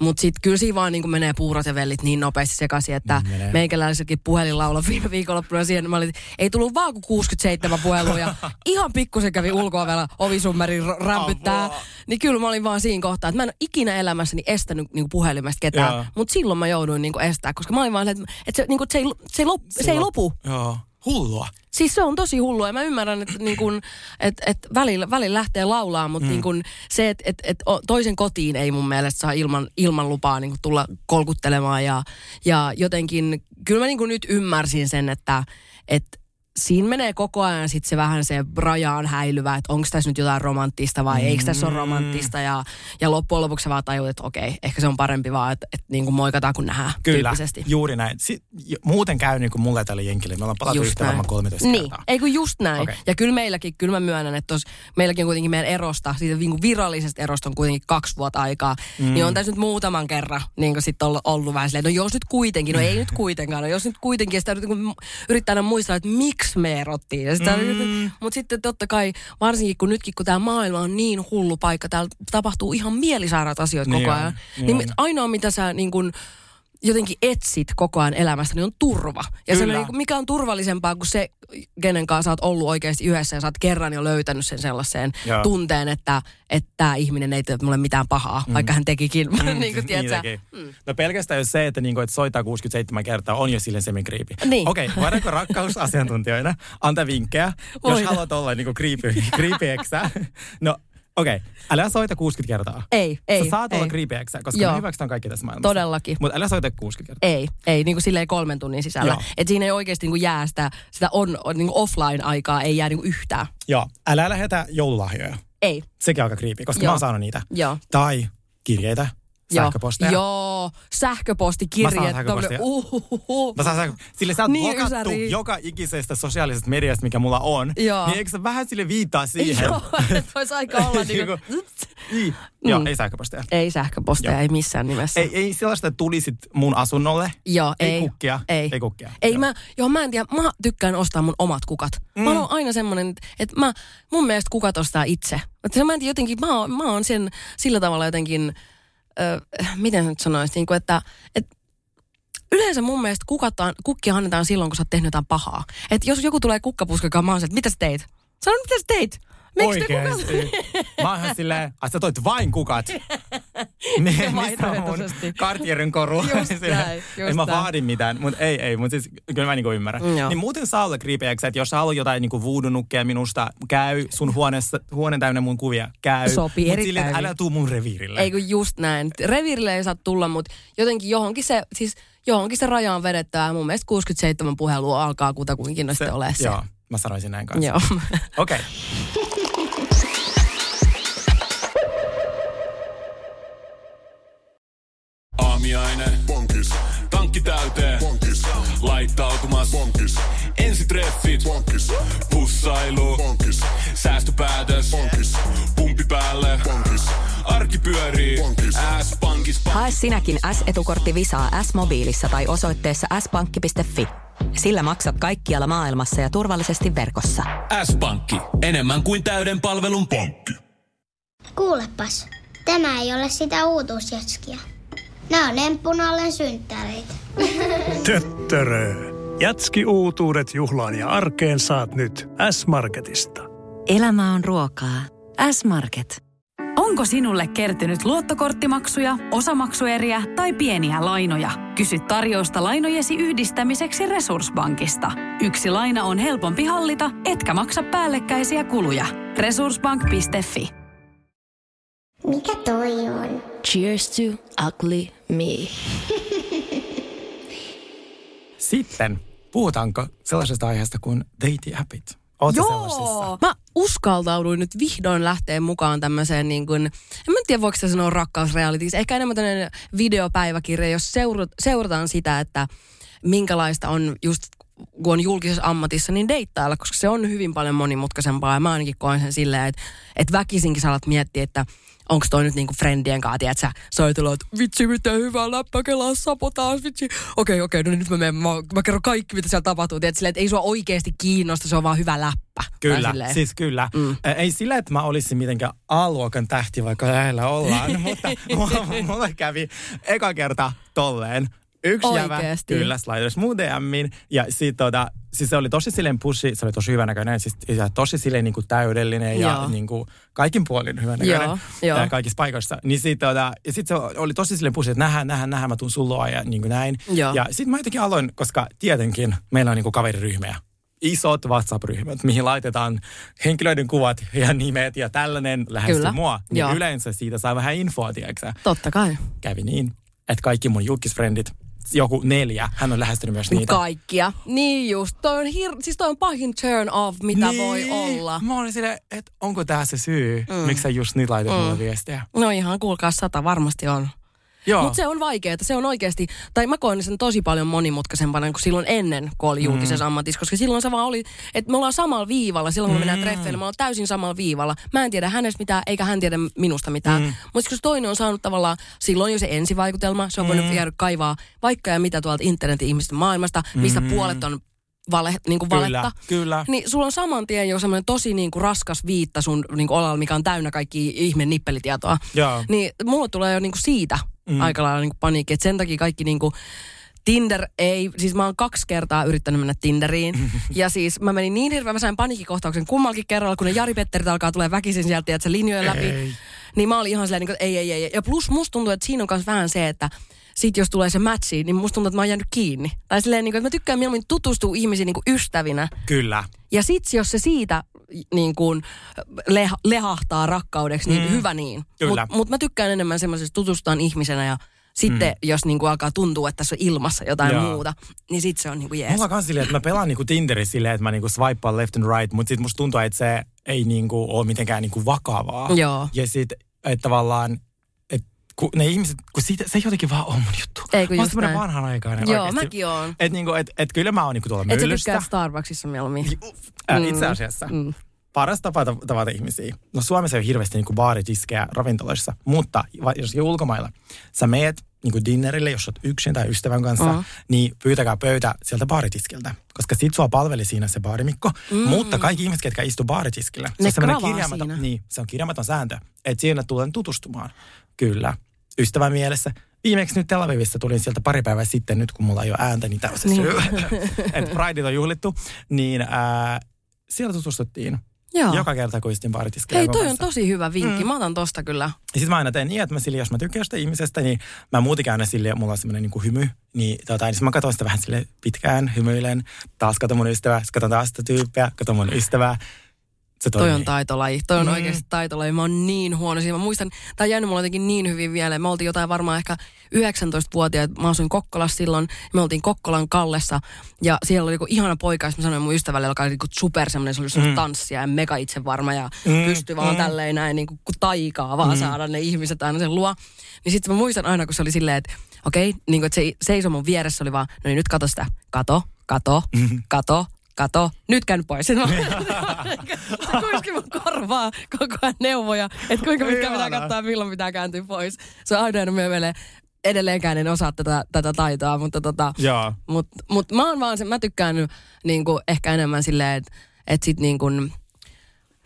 Mutta sitten kyllä siinä vaan niin menee puurot ja vellit niin nopeasti sekaisin, että Niin menee. meikäläiselläkin puhelin laula viime viikonloppuna siihen. Mä olin, ei tullut vaan kuin 67 puhelua ja ihan pikkusen kävi ulkoa vielä ovisummerin r- rämpyttää. Niin kyllä mä olin vaan siinä kohtaa, että mä en ole ikinä elämässäni estänyt niin puhelimesta ketään. Mutta silloin mä jouduin niin estää, koska mä olin vaan, että, että se, niin kuin, se, ei, se, ei lop, se ei lopu. Joo. Hullua. Siis se on tosi hullua ja mä ymmärrän, että niin kun, et, et välillä, välillä lähtee laulaa, mutta mm. niin kun se, että et, et toisen kotiin ei mun mielestä saa ilman, ilman lupaa niin tulla kolkuttelemaan ja, ja jotenkin, kyllä mä niin nyt ymmärsin sen, että et, siinä menee koko ajan sitten se vähän se rajaan häilyvä, että onko tässä nyt jotain romanttista vai mm. eikö tässä ole romanttista ja, ja loppujen lopuksi sä vaan tajuut, että okei, ehkä se on parempi vaan, että, että niin kuin moikataan kun nähdään Kyllä, tyyppisesti. juuri näin. Si- muuten käy niin kuin mulle tällä jenkillä. Me ollaan palattu Just yhtä varmaan 13 Niin, kertaa. ei kun just näin. Okay. Ja kyllä meilläkin, kyllä mä myönnän, että tos, meilläkin on kuitenkin meidän erosta, siitä niin kuin virallisesta erosta on kuitenkin kaksi vuotta aikaa, mm. niin on tässä nyt muutaman kerran niin kuin sit ollut, ollut vähän silleen, no jos nyt kuitenkin, no ei nyt kuitenkaan, no jos nyt kuitenkin, ja sitä kun yrittää aina muistaa, että miksi me erottiin. Ja sitä, mm. Mutta sitten totta kai, varsinkin kun nytkin, kun tämä maailma on niin hullu paikka, täällä tapahtuu ihan mielisairaat asioita Niin koko on, ajan. niin Niin, on. niin ainoa, mitä sä niin kuin, jotenkin etsit koko ajan elämästä, niin on turva. Ja Kyllä. semmoinen, niin kuin, mikä on turvallisempaa kuin se, kenen kanssa sä oot ollut oikeasti yhdessä ja sä oot kerran jo löytänyt sen sellaiseen Joo. tunteen, että että tämä ihminen ei tee mulle mitään pahaa, mm. vaikka hän tekikin. Mm. niin kuin, tiedät, sä, teki. No pelkästään jos se, että, niinku, että soittaa 67 kertaa, on jo sille semikriipi. Niin. Okei, okay, voidaanko rakkausasiantuntijoina antaa vinkkejä, jos Voidaan. haluat olla niinku kriipi, kriipieksä. No okei, okay. älä soita 60 kertaa. Ei, ei, Sä saat ei. olla kriipieksä, koska Joo. me hyväksytään kaikki tässä maailmassa. Todellakin. Mutta älä soita 60 kertaa. Ei, ei, niin kuin silleen kolmen tunnin sisällä. Joo. Että siinä ei oikeasti niin kuin jää sitä, sitä on, niin kuin offline-aikaa, ei jää niin kuin yhtään. Joo, älä lähetä joululahjoja. Ei. Sekin aika kriipi, koska Joo. mä oon saanut niitä. Joo. Tai kirjeitä, sähköposteja. Joo, sähköpostikirjeet. Mä saan sähköpostia. Mä saan, sähkö- sille sä oot Niin, blokattu ysäri. joka ikisestä sosiaalisesta mediasta, mikä mulla on. Joo. Niin eikö sä vähän sille viittaa siihen? Joo, että voisi aika olla niin kuin, Niin. Joo, ei sähköposteja. Ei sähköpostia, Joo. ei missään nimessä. Ei, ei sellaista, että tulisit mun asunnolle. Joo, ei, ei. kukkia. Ei. ei kukkia. Ei Joo. mä, joo mä en tiedä, mä tykkään ostaa mun omat kukat. Mm. Mä oon aina semmonen, että mä, mun mielestä kukat ostaa itse. Mä en tiedä, jotenkin, mä oon, mä oon sen sillä tavalla jotenkin, miten nyt sanois, niin kuin, että, että Yleensä mun mielestä kukataan, kukkia annetaan silloin, kun sä oot tehnyt jotain pahaa. Et jos joku tulee kukkapuskaan, mä oon se, että mitä sä teit? Sano, mitä sä teit? Miksi? Oikeesti. Mä oon ihan silleen, ai sä toit vain kukat. Me, missä on mun kartierin koru? Just näin, just en mä vaadi mitään, mutta ei, ei, mutta siis kyllä mä niinku ymmärrän. Mm, joo. niin muuten saa olla kriipeäksi, että jos sä haluat jotain niinku voodoo-nukkeja minusta, käy sun huoneessa, huone täynnä mun kuvia, käy. Sopii Mut erittäin silleen, älä tuu mun reviirille. Ei kun just näin. Revirille ei saa tulla, mutta jotenkin johonkin se, siis johonkin se raja on vedettävä. Mun mielestä 67 puhelua alkaa kutakuinkin no sitten ole se. Joo, mä sanoisin näin kanssa. Joo. Okei. Aamiainen. Ensitreffit. Bonkis. Pussailu. Bonkis. Säästöpäätös. Bonkis. Pumpi päälle. Bonkis. Arki pyörii. Bonkis. S-pankis. Hae sinäkin S-etukortti Visaa S-mobiilissa tai osoitteessa s-pankki.fi. Sillä maksat kaikkialla maailmassa ja turvallisesti verkossa. S-pankki. Enemmän kuin täyden palvelun pankki. Kuulepas, tämä ei ole sitä uutuusjatskia. Nämä on emppunallen synttäreitä. Töttörö. Jatski uutuudet juhlaan ja arkeen saat nyt S-Marketista. Elämä on ruokaa. S-Market. Onko sinulle kertynyt luottokorttimaksuja, osamaksueriä tai pieniä lainoja? Kysy tarjousta lainojesi yhdistämiseksi Resurssbankista. Yksi laina on helpompi hallita, etkä maksa päällekkäisiä kuluja. Resurssbank.fi Mikä toi on? Cheers to ugly me. Sitten puhutaanko sellaisesta aiheesta kuin dating-appit? Oletko sellaisissa? Joo! Mä uskaltauduin nyt vihdoin lähteä mukaan tämmöiseen niin kuin, en mä tiedä voiko se sanoa rakkausrealities, ehkä enemmän tämmöinen videopäiväkirja, jos seura- seurataan sitä, että minkälaista on just kun on julkisessa ammatissa, niin deittailla, koska se on hyvin paljon monimutkaisempaa. Ja mä ainakin koen sen silleen, että, että väkisinkin sä alat miettiä, että onko toi nyt niinku friendien kanssa, tiedät sä, soitella, että vitsi mitä hyvää läppä, kelaa sapotaas, vitsi. Okei, okei, no nyt mä menen, mä, mä kerron kaikki, mitä siellä tapahtuu. Tiedät, silleen, että ei sua oikeasti kiinnosta, se on vaan hyvä läppä. Kyllä, siis kyllä. Mm. Ei sillä, että mä olisin mitenkään A-luokan tähti, vaikka lähellä ollaan, mutta mulla kävi eka kerta tolleen. Yksi jävä, Oikeesti? kyllä, sliders mun DMin. Ja sit tota, siis se oli tosi silleen pushi, se oli tosi hyvänäköinen, siis ja tosi silleen niin kuin täydellinen ja Joo. niin kuin kaikin puolin hyvänäköinen. Joo. Ja kaikissa paikoissa. Niin sit, tota, ja sit se oli tosi silleen pushi, että nähdään, nähdään, nähdään, mä tuun sun luo ja niin kuin näin. Joo. Ja sit mä jotenkin aloin, koska tietenkin meillä on niin kuin kaveriryhmiä isot WhatsApp-ryhmät, mihin laitetaan henkilöiden kuvat ja nimet ja tällainen lähestyy Kyllä. mua. Niin Joo. yleensä siitä saa vähän infoa, tiedätkö? Totta kai. Kävi niin, että kaikki mun julkisfrendit, joku neljä, hän on lähestynyt myös niitä. Kaikkia. Niin just. Toi on, hir- siis toi on pahin turn off, mitä niin. voi olla. Mä olin silleen, että onko tämä se syy, mm. miksi sä just nyt laitat mm. mulle viestiä. No ihan, kuulkaa sata varmasti on. Mutta se on vaikeaa. Se on oikeasti, tai mä koen sen tosi paljon monimutkaisempana kuin silloin ennen, kun oli julkisessa mm. ammatissa. Koska silloin se vaan oli, että me ollaan samalla viivalla. Silloin kun me mennään treffeille, me ollaan täysin samalla viivalla. Mä en tiedä hänestä mitään, eikä hän tiedä minusta mitään. Mm. Mutta kun toinen on saanut tavallaan, silloin jo se ensivaikutelma, se on voinut jäädä kaivaa vaikka ja mitä tuolta internetin ihmisten maailmasta, mistä mm. puolet on vale, niin kuin Kyllä, valetta. kyllä. Niin sulla on saman tien jo semmoinen tosi niin kuin raskas viitta sun niin kuin olalla, mikä on täynnä kaikki ihme nippelitietoa. Joo. Niin mulla tulee jo niin kuin siitä mm. aika lailla niin paniikki. Että sen takia kaikki niin kuin, Tinder ei, siis mä oon kaksi kertaa yrittänyt mennä Tinderiin. ja siis mä menin niin hirveän, mä sain paniikkikohtauksen kummallakin kerralla, kun ne Jari Petterit alkaa tulee väkisin sieltä, että se linjojen läpi. Ei. Niin mä olin ihan silleen, niin kuin, että ei, ei, ei. Ja plus musta tuntuu, että siinä on myös vähän se, että sit jos tulee se matchi, niin musta tuntuu, että mä oon jäänyt kiinni. Tai silleen, niin kuin, että mä tykkään mieluummin tutustua ihmisiin niin kuin ystävinä. Kyllä. Ja sit jos se siitä niin kuin leha, lehahtaa rakkaudeksi, niin mm. hyvä niin. Mutta mut mä tykkään enemmän semmoisesta tutustutaan ihmisenä ja sitten mm. jos niin kuin alkaa tuntua, että tässä on ilmassa jotain Joo. muuta, niin sit se on niin kuin jees. Mulla on kans silleen, että mä pelaan niinku Tinderissä silleen, että mä niinku swipaan left and right, mutta sit musta tuntuu, että se ei niinku ole mitenkään niinku vakavaa. Joo. Ja sit, että tavallaan, kun ne ihmiset, kun siitä, se jotenkin vaan on mun juttu. Ei, kun mä oon näin. vanhanaikainen Joo, oikeesti. mäkin oon. Että niinku, et, et kyllä mä oon niinku tuolla Et sä myllystä. tykkää Starbucksissa mieluummin. Äh, Mm. itse asiassa. Mm. Paras tapa ta- tavata ihmisiä. No Suomessa ei ole hirveästi niinku baaritiskejä ravintoloissa, mutta jos ulkomailla sä meet niinku dinnerille, jos oot yksin tai ystävän kanssa, Mhm. niin pyytäkää pöytä sieltä baaritiskiltä. Koska sit sua palveli siinä se baarimikko. Mm. Mutta kaikki ihmiset, ketkä istuu baaritiskillä, se Ne on semmoinen kirjaamaton, siinä. niin, se on kirjaamaton sääntö, että siinä tulen tutustumaan. Kyllä. Ystävän mielessä. Viimeksi nyt Tel Avivissa tulin sieltä pari päivää sitten, nyt kun mulla ei ole ääntä, niin tämä on se Niin. syy. että Prideit on juhlittu. Niin ää, siellä tutustuttiin. Joo. Joka kerta, kun istin. Hei, toi on kanssa. tosi hyvä vinkki. Mm. Mä otan tosta kyllä. Ja sitten mä aina teen niin, että mä sille, jos mä tykkään jostain ihmisestä, niin mä muutenkin aina sille, mulla on semmoinen niin hymy. Niin, tota, niin sit mä katson sitä vähän sille pitkään, hymyilen. Taas katon mun ystävää, sit katon taas sitä tyyppiä, katon mun ystävää. Se Toi on taitolaji. Toi on Mm. oikeasti taitolaji. Mä oon niin huono siinä. Mä muistan, tää on jäänyt mulla jotenkin niin hyvin vielä. Me oltiin jotain varmaan ehkä 19-vuotiaat. Mä asuin Kokkolassa silloin. Me oltiin Kokkolan Kallessa. Ja siellä oli joku ihana poika. ja sit Mä sanoin mun ystävälle, joka oli niinku super semmoinen, se oli semmoista mm. tanssia ja mega itse varma. Ja Mm, pystyi vaan mm. tälleen näin niin kuin taikaa vaan mm. saada ne ihmiset aina sen luo. Niin sitten mä muistan aina, kun se oli silleen, että okei, niin kuin, että se seisoi mun vieressä, oli vaan, no niin nyt kato sitä. Kato, kato, Mhm. kato, kato, nyt käyn pois. Sitten mä se kuiski mun korvaa koko ajan neuvoja, että kuinka pitkä pitää katsoa milloin pitää kääntyä pois. Se on aina mieleen. Edelleenkään en osaa tätä, tätä taitoa, mutta tota, mut, mut mä oon vaan se, mä tykkään niin kuin, ehkä enemmän silleen, että et sit niin kuin,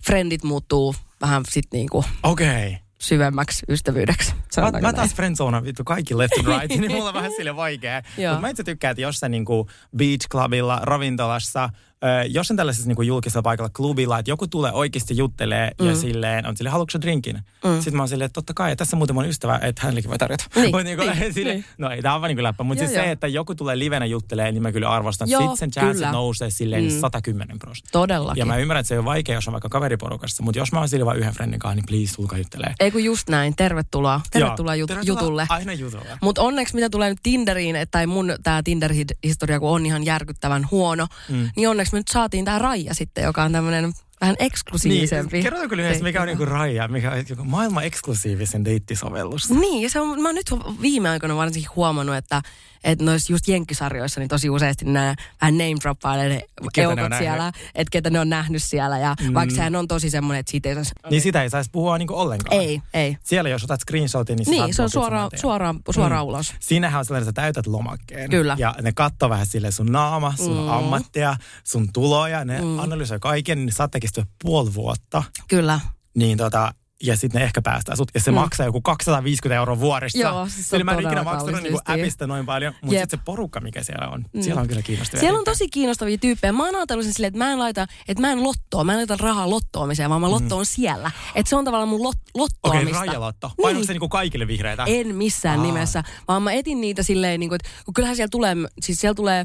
frendit muuttuu vähän sit niin kuin, Okei. Okay. Syvemmäksi ystävyydeksi. Mä, mä taas friendzonaan vittu kaikki left and right, niin mulla on vähän sille vaikea. Mutta mä itse tykkään, että jossain niinku beach clubilla, ravintolassa, jos on tällaisessa niin kuin julkisella paikalla klubilla, että joku tulee oikeasti juttelee mm. ja silleen on silleen, haluatko drinkin? Mm. Sitten mä oon silleen, että totta kai, ja tässä muuten mun ystävä, että hänellekin voi tarjota. Niin, Mut niinku, niin, silleen, niin. No ei, tää on vaan niin läppä, mutta siis joo. se, että joku tulee livenä juttelee, niin mä kyllä arvostan. Sitten sen chanssit nousee silleen Mm. mm. 110 prosenttia. Todellakin. Ja mä ymmärrän, että se ole vaikea, jos on vaikka kaveriporukassa, mutta jos mä oon sillä vaan yhden friendin kanssa, niin please, tulkaa juttelee. Ei kun just näin, tervetuloa. Tervetuloa, jut- tervetuloa jutulle. Aina jutulle. Mutta onneksi mitä tulee nyt Tinderiin, et- tai mun tämä Tinder-historia, kun on ihan järkyttävän huono, mm. niin onneksi me nyt saatiin tämä Raija sitten, joka on tämmöinen vähän eksklusiivisempi. Niin, kerrotaanko lyhyesti, mikä on niinku Raija, mikä on joku maailman eksklusiivisen deittisovellus? Niin, ja se on, mä oon nyt viime aikoina varsinkin huomannut, että, että noissa just jenkkisarjoissa niin tosi useasti nämä vähän name droppailee ne eukot siellä, että ketä ne on nähnyt siellä, ja mm. vaikka sehän on tosi semmoinen, että siitä ei saisi... Niin sitä ei saisi puhua niinku ollenkaan. Ei, ei. Siellä jos otat screenshotin, niin, Niin, se on suoraan, tien. suoraan, suoraan ulos. Siinähän on sellainen, että sä täytät lomakkeen. Kyllä. Ja ne katsoo vähän sille sun naama, sun mm. ammattia, sun tuloja. Ne mm. analysoi kaiken, niin saat puoli vuotta. Kyllä. Niin tota, ja sitten ne ehkä päästää sut. Ja se mm. maksaa joku 250 euroa vuodessa. Joo, siis se on Eli mä en ikinä maksanut niinku appista noin paljon. Mutta sitten se porukka, mikä siellä on, mm. siellä on kyllä kiinnostavia. Siellä on tosi kiinnostavia tyyppejä. Mä oon ajatellut sen silleen, että mä en laita, että mä en lottoa, mä en laita rahaa lottoamiseen, vaan mä lottoon siellä. Että se on tavallaan mun lot, Mm. Okei, lottoamista. okay, rajalotto. Painatko Niin. se niinku kaikille vihreitä? En missään Aa. nimessä, vaan mä etin niitä silleen, niin kuin, että kun kyllähän siellä tulee, siis siellä tulee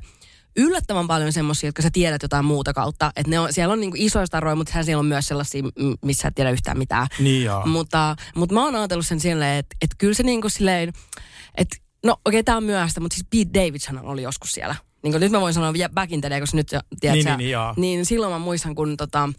yllättävän paljon semmoisia, jotka sä tiedät jotain muuta kautta. Että ne on, siellä on niin kuin isoja staroja, mutta siellä on myös sellaisia, missä sä et tiedä yhtään mitään. Niin joo. Mutta, mutta mä oon ajatellut sen silleen, että, että kyllä se niin kuin silleen, että no okei, okay, tää on myöhäistä, mutta siis Pete Davidson oli joskus siellä. Niin nyt mä voin sanoa back in the day, koska nyt sä- tiedät, Niin, sä, niin, niin, niin silloin mä muistan, kun tota,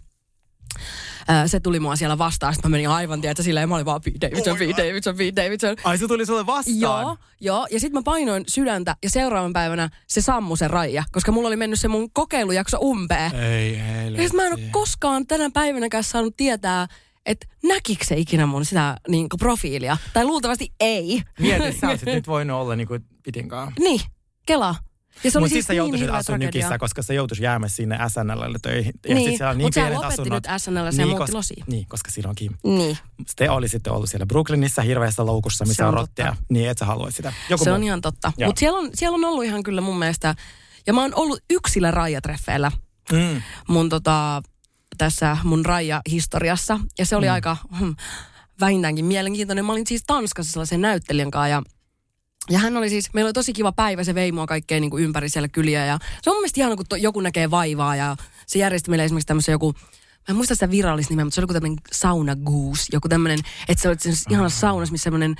se tuli mua siellä vastaan, sitten mä menin aivan, tiedätkö, silleen, mä olin vaan Pete Davidson, Pete Davidson, Pete Davidson. Ai se tuli sulle vastaan? Joo, joo. Ja sitten mä painoin sydäntä ja seuraavan päivänä se sammu se raija, koska mulla oli mennyt se mun kokeilujakso umpeen. Ei Ja helvetti. sit mä en ole koskaan tänä päivänäkään saanut tietää, että näkikö se ikinä mun sitä niin profiilia. Tai luultavasti ei. Mieti, sä olisit nyt voinut olla niinku Pitin kanssa. Niin, kela. Ja se oli Mutta siis siis sä niin joutuisit nykissä, koska sä joutuisi jäämään sinne SNLlle töihin. Ja Niin, sit siellä on niin mut pienet lopetti asunnot. nyt SNL, se muutti losiin. Niin, koska Kim. Niin, Te olisitte ollut siellä Brooklynissa hirveässä loukussa, missä Se on, on rottia. totta. Niin, et sä halua sitä. Joku se muu. on ihan totta. Mutta siellä on, siellä on ollut ihan kyllä mun mielestä, ja mä oon ollut yksillä raijatreffeillä Mm. mun tota, tässä mun raija-historiassa. Ja se oli mm. aika hmm, vähintäänkin mielenkiintoinen. Mä olin siis Tanskassa sellaisen näyttelijän kanssa ja ja hän oli siis, meillä oli tosi kiva päivä, se vei mua kaikkea niin kuin ympäri siellä kyliä. Ja se on mun mielestä ihana, kun to, joku näkee vaivaa ja se järjesti meille esimerkiksi tämmöisen joku, mä en muista sitä virallista nimeä, mutta se oli joku tämmöinen sauna goose, joku tämmöinen, että se oli semmoisessa ihanassa saunassa, missä semmoinen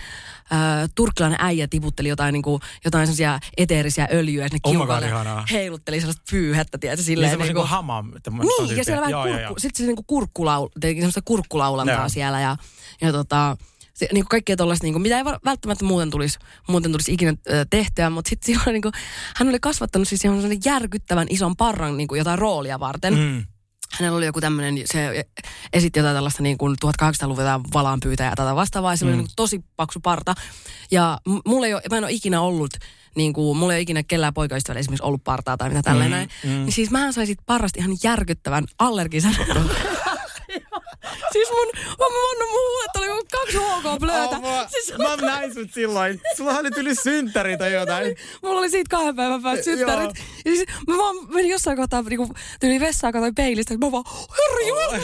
äh, turkkilainen äijä tiputteli jotain, niin kuin, jotain semmoisia eteerisiä öljyä, ja sinne Oh God, kiukalle ihanaa. heilutteli sellaista pyyhettä, tiedätkö, Niin silleen. niinku- kuin hamam. niin, ja siellä vähän kurkku, sitten se niinku kurkkulaul, teki semmoista kurkkulaulantaa Joo. siellä ja, ja tota, se, niinku kaikkea tollaista, niinku, mitä ei välttämättä muuten tulisi, muuten tulisi ikinä ö, tehtyä, mutta sitten silloin niinku, hän oli kasvattanut siis ihan järkyttävän ison parran niinku, jotain roolia varten. Mm. Hänellä oli joku tämmöinen, se esitti jotain tällaista niin kuin 1800-luvun jotain valaanpyytäjää tai vastaavaa, ja se oli Mm. niin kuin tosi paksu parta. Ja mulla ei ole, mä en ole ikinä ollut, niin kuin, mulla ei ole ikinä kellään poikaystävällä esimerkiksi ollut partaa tai mitä tälleen Mm, näin. mm. Niin siis mähän sain sit parrasta ihan järkyttävän allergisen. siis mun, mä mun, mun huulet oli kuin kaksi HK blöötä. Oh, siis, mä näin sut silloin. Sulla oli tyli synttäri tai jotain. Mulla oli siitä kahden päivän päästä synttärit. Ja siis mä vaan menin jossain kohtaa niinku, tyyli vessaan, katsoin peilistä, että mä vaan, mitä on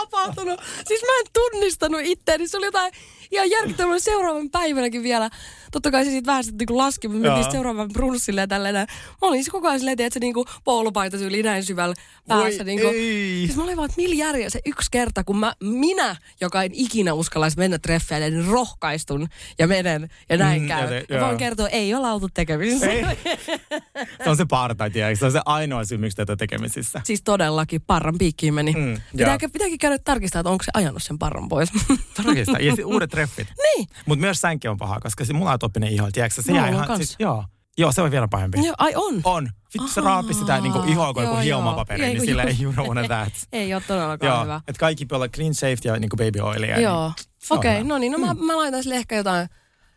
tapahtunut. Siis mä en tunnistanut itseäni, se oli jotain ihan järkyttävää seuraavan päivänäkin vielä. Totta kai se siitä vähän sitten niinku laski, me mentiin seuraavan brunssille ja tälleen. Mä olin siis koko ajan silleen, että se niinku poulupaita tyyli näin syvällä päässä. Voi niinku. ei. Siis mä olin vaan, että millä järjellä se yksi kerta, kun mä, minä, joka en ikinä uskallaisi mennä treffeille, niin rohkaistun ja menen ja näin Mm, käy. ja joo. kertoa, ei ole oltu tekemisissä. Ei. Se on se parta, tiedätkö? Se on se ainoa syy, miksi tätä tekemisissä. Siis todellakin, parran piikkiin meni. Mm. Pitääkö, pitääkin käydä tarkistaa, että onko se ajanut sen parran pois. Todellista. Ja uudet treffit. niin. Mutta myös sänki on paha, koska se mulla on topinen iho, tiedätkö? Se Mulla jää on ihan, siis, joo. Joo, se on vielä pahempi. Joo, ai on. On. Vittu se raapi sitä niinku ihoa kuin joku Joo, joo. hiomapaperi, niin sillä joo. ei you don't wanna that. Ei ole todellakaan Joo, hyvä. että kaikki pitää olla clean shaved ja niinku baby oilia. Joo. Niin, se on Okei, hyvä. no niin, no mä, mä laitan sille ehkä jotain,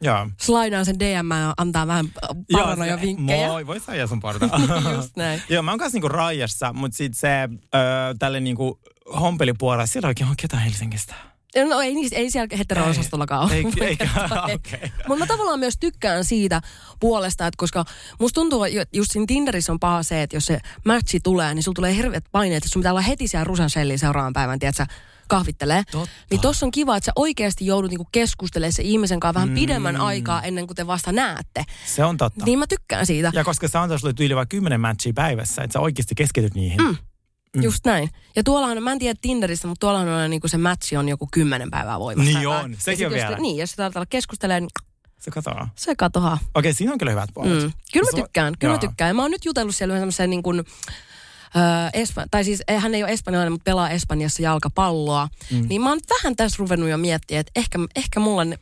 Joo. slaidaan sen DM ja antaa vähän äh, paranoja se- vinkkejä. Moi, voi saada sun parta. Just näin. Joo, mä oon kanssa niinku Raijassa, mutta sit se ö, tälle niinku hompelipuolella, siellä oikein on ketään Helsingistä. No ei, niistä- ei siellä hetero-osastollakaan ole. Ei- ei. okei. Mutta mä tavallaan myös tykkään siitä puolesta, että koska musta tuntuu, että just siinä Tinderissä on paha se, että jos se matchi tulee, niin sulla tulee hirveät paineet, että sun pitää olla heti siellä Rusan Shellin seuraavan päivän, tiedätkö, kahvittelee. Totta. Niin tossa on kiva, että sä oikeasti joudut niinku keskustelemaan se ihmisen kanssa vähän pidemmän aikaa ennen kuin te vasta näette. Se on totta. Niin mä tykkään siitä. Ja koska sä on tyyli vain kymmenen matchia päivässä, että sä oikeasti keskityt niihin. Mm. Mm. Just näin. Ja tuollahan, mä en tiedä Tinderistä, mutta tuollahan on niinku se matchi on joku kymmenen päivää voimassa. Niin on, ja sekin sit on jos vielä. Te, niin, jos sitä aletaan keskustelemaan, niin Se katoaa. se katoaa. Okei, siinä on kyllä hyvät puolet. Mm. Kyllä mä tykkään, kyllä mä tykkään. Ja Mä oon nyt jutellut siellä semmoisen niin kuin, Öö, Espa- tai siis eh, hän ei ole espanjalainen, mutta pelaa Espanjassa jalkapalloa. Mm. Niin mä oon vähän tässä ruvennut jo miettiä, että ehkä, ehkä mulla ne-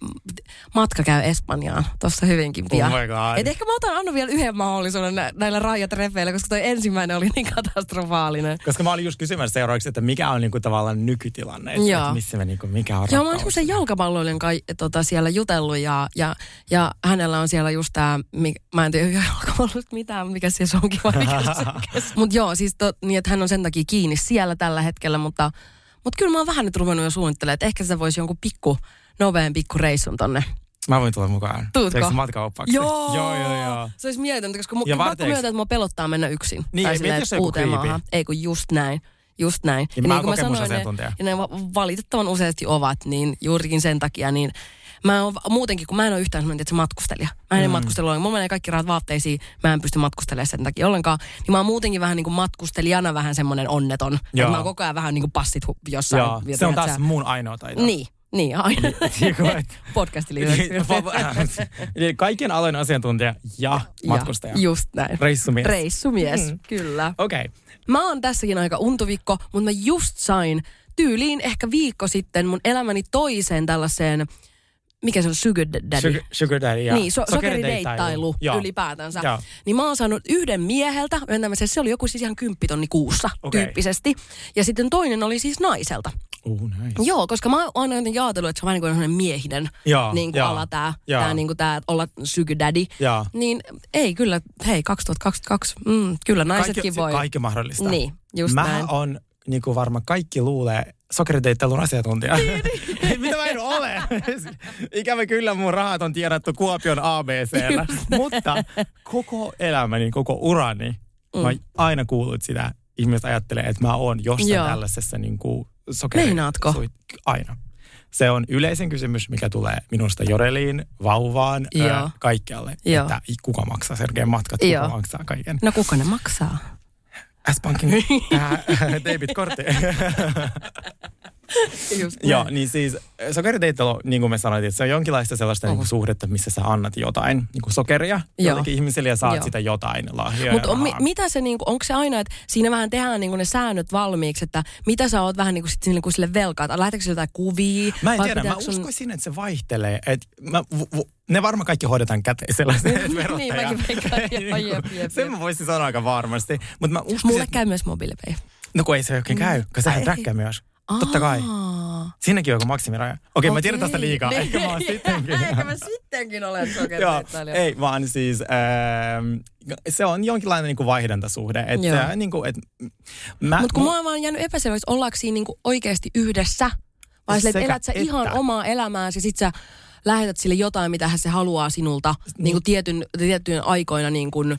matka käy Espanjaan tuossa hyvinkin pian. Oh. Et ehkä mä otan annan vielä yhden mahdollisuuden nä- näillä raijatreffeillä, koska toi ensimmäinen oli niin katastrofaalinen. Koska mä olin just kysymässä seuraavaksi, että mikä on niinku tavallaan nykytilanne, että, missä me niinku, mikä on Joo, mä oon semmoisen jalkapalloilijan kai, tota, siellä jutellut ja, ja, ja hänellä on siellä just tää, mi- mä en tiedä jalkapallosta mitään, mikä se onkin mikä se Mutta joo, siis to, niin, että hän on sen takia kiinni siellä tällä hetkellä, mutta, mutta kyllä mä oon vähän nyt ruvennut jo suunnittelemaan, että ehkä se voisi jonkun pikku, nopean pikku reissun tonne. Mä voin tulla mukaan. Tuutko? Teekö matkaoppaksi? Joo! Joo, joo, joo. Se olisi mieletöntä, koska mu- Ja pakko varteeks- myöntää, että mua pelottaa mennä yksin. Niin, tai silleen, jos uuteen maahan. Ei kun just näin. Just näin. Ja mä oon kuin mä sanoin, ne, ja ne va- valitettavan useasti ovat, niin juurikin sen takia, niin mä oon muutenkin, kun mä en ole yhtään semmoinen, että se matkustelija. Mä en mm. matkustelu ollenkaan. Mulla menee kaikki rahat vaatteisiin, mä en pysty matkustelemaan sen takia ollenkaan. Niin mä oon muutenkin vähän niin kuin matkustelijana vähän semmoinen onneton. Että mä oon koko ajan vähän niin kuin passit jossain. Joo, se on taas sä. mun ainoa taito. Niin, niin aina. Podcastin Eli Kaikkien alojen asiantuntija ja matkustaja. Just näin. Reissumies. Reissumies, Mm. kyllä. Okei. Okay. Mä oon tässäkin aika untuvikko, mutta mä just sain tyyliin ehkä viikko sitten mun elämäni toiseen tällaiseen, mikä se on, sugar daddy. Sugar, sugar daddy ja Niin, so, sokerideittailu. Joo. ylipäätänsä. Joo. Niin mä oon saanut yhden mieheltä, se oli joku siis ihan kymppitonni kuussa Okei. tyyppisesti. Ja sitten toinen oli siis naiselta. Uh, nice. Joo, koska mä oon aina jotenkin ajatellut, että se on vähän niin kuin miehinen Joo, niin kuin joo, ala tää, joo. tää, niin kuin tää olla sugar daddy. Joo. Niin ei kyllä, hei 2022, mm, kyllä naisetkin kaikki, voi. Kaikki mahdollista. Niin, just Mä näin. on, niin kuin varmaan kaikki luulee, sokeriteittelun asiantuntija. Mitä mä en ole? Ikävä kyllä mun rahat on tiedetty Kuopion ABCllä. Mutta koko elämäni, koko urani, mm. mä aina kuullut sitä. Ihmiset ajattelee, että mä oon jossain Joo. tällaisessa niin kuin sokeri... Meinaatko? suit- Aina. Se on yleisin kysymys, mikä tulee minusta Joreliin, vauvaan, Joo. ää, kaikkialle. Joo. Että kuka maksaa Sergeen matkat, kuka Joo. maksaa kaiken. No kuka ne maksaa? S-Pankin äh, debit-kortti. Just Joo, niin siis sokeriteittelu, niin kuin me sanoitiin, että se on jonkinlaista sellaista niin kuin suhdetta, missä sä annat jotain niin kuin sokeria Joo. jollekin ihmiselle ja saat Joo. sitä jotain lahjoja Mutta ja mi- mitä se, niinku, onko se aina, että siinä vähän tehdään niinku ne säännöt valmiiksi, että mitä sä oot vähän niinku sit sille, niinku sille velkaa, että lähteekö sille jotain kuvia? Mä en tiedä, mä sun- uskoisin, että se vaihtelee. Et mä, vu, vu, ne varmaan kaikki hoidetaan käteisellä, että. Niin, mäkin veikkaan, joo, Niin jep, kuin- jep, Sen mä voisin sanoa aika varmasti. Mutta mä uskoisin, Mulle että- käy myös mobiilipay. No kun ei se oikein käy, kun sehän Ai. träkkää myös. Totta kai. Aa. Siinäkin on joku maksimiraja. Okei, mä tiedän tästä liikaa. Niin. Ehkä mä oon sittenkin. Ehkä mä sittenkin olen sokeriteittailija. ei vaan siis ähm, se on jonkinlainen niinku vaihdantasuhde. Et se, niinku, et, mä, Mutta kun mu- mua on vaan jäänyt epäselväksi, ollaanko siinä niinku oikeasti yhdessä, vai sille, että elät sä että. ihan omaa elämääsi ja sit sä lähetät sille jotain, mitä hän se haluaa sinulta niin kuin tietyn, tiettyjen aikoina niin kuin,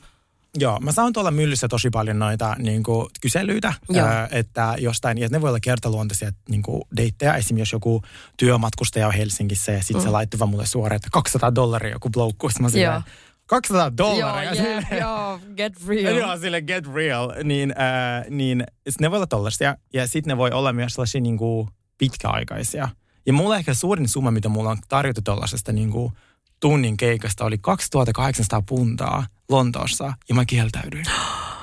Joo, mä saan tuolla myllyssä tosi paljon noita niinku, kyselyitä, Joo. ää, että jostain, ja ne voi olla kertaluonteisia niinku, deittejä. Esimerkiksi jos joku työmatkustaja on Helsingissä ja sitten mm. se laittoi vaan mulle suoraan, että 200 dollaria joku bloukku. Mä silleen, Joo. 200 dollaria? joo, yeah, joo, get real. Joo, sille get real. Niin, äh, niin ne voi olla tollaisia. Ja sitten ne voi olla myös sellaisia niin kuin pitkäaikaisia. Ja mulla ehkä suurin summa, mitä mulla on tarjottu tollasesta niin kuin tunnin keikasta, oli 2800 puntaa Lontoossa. Ja mä kieltäydyin.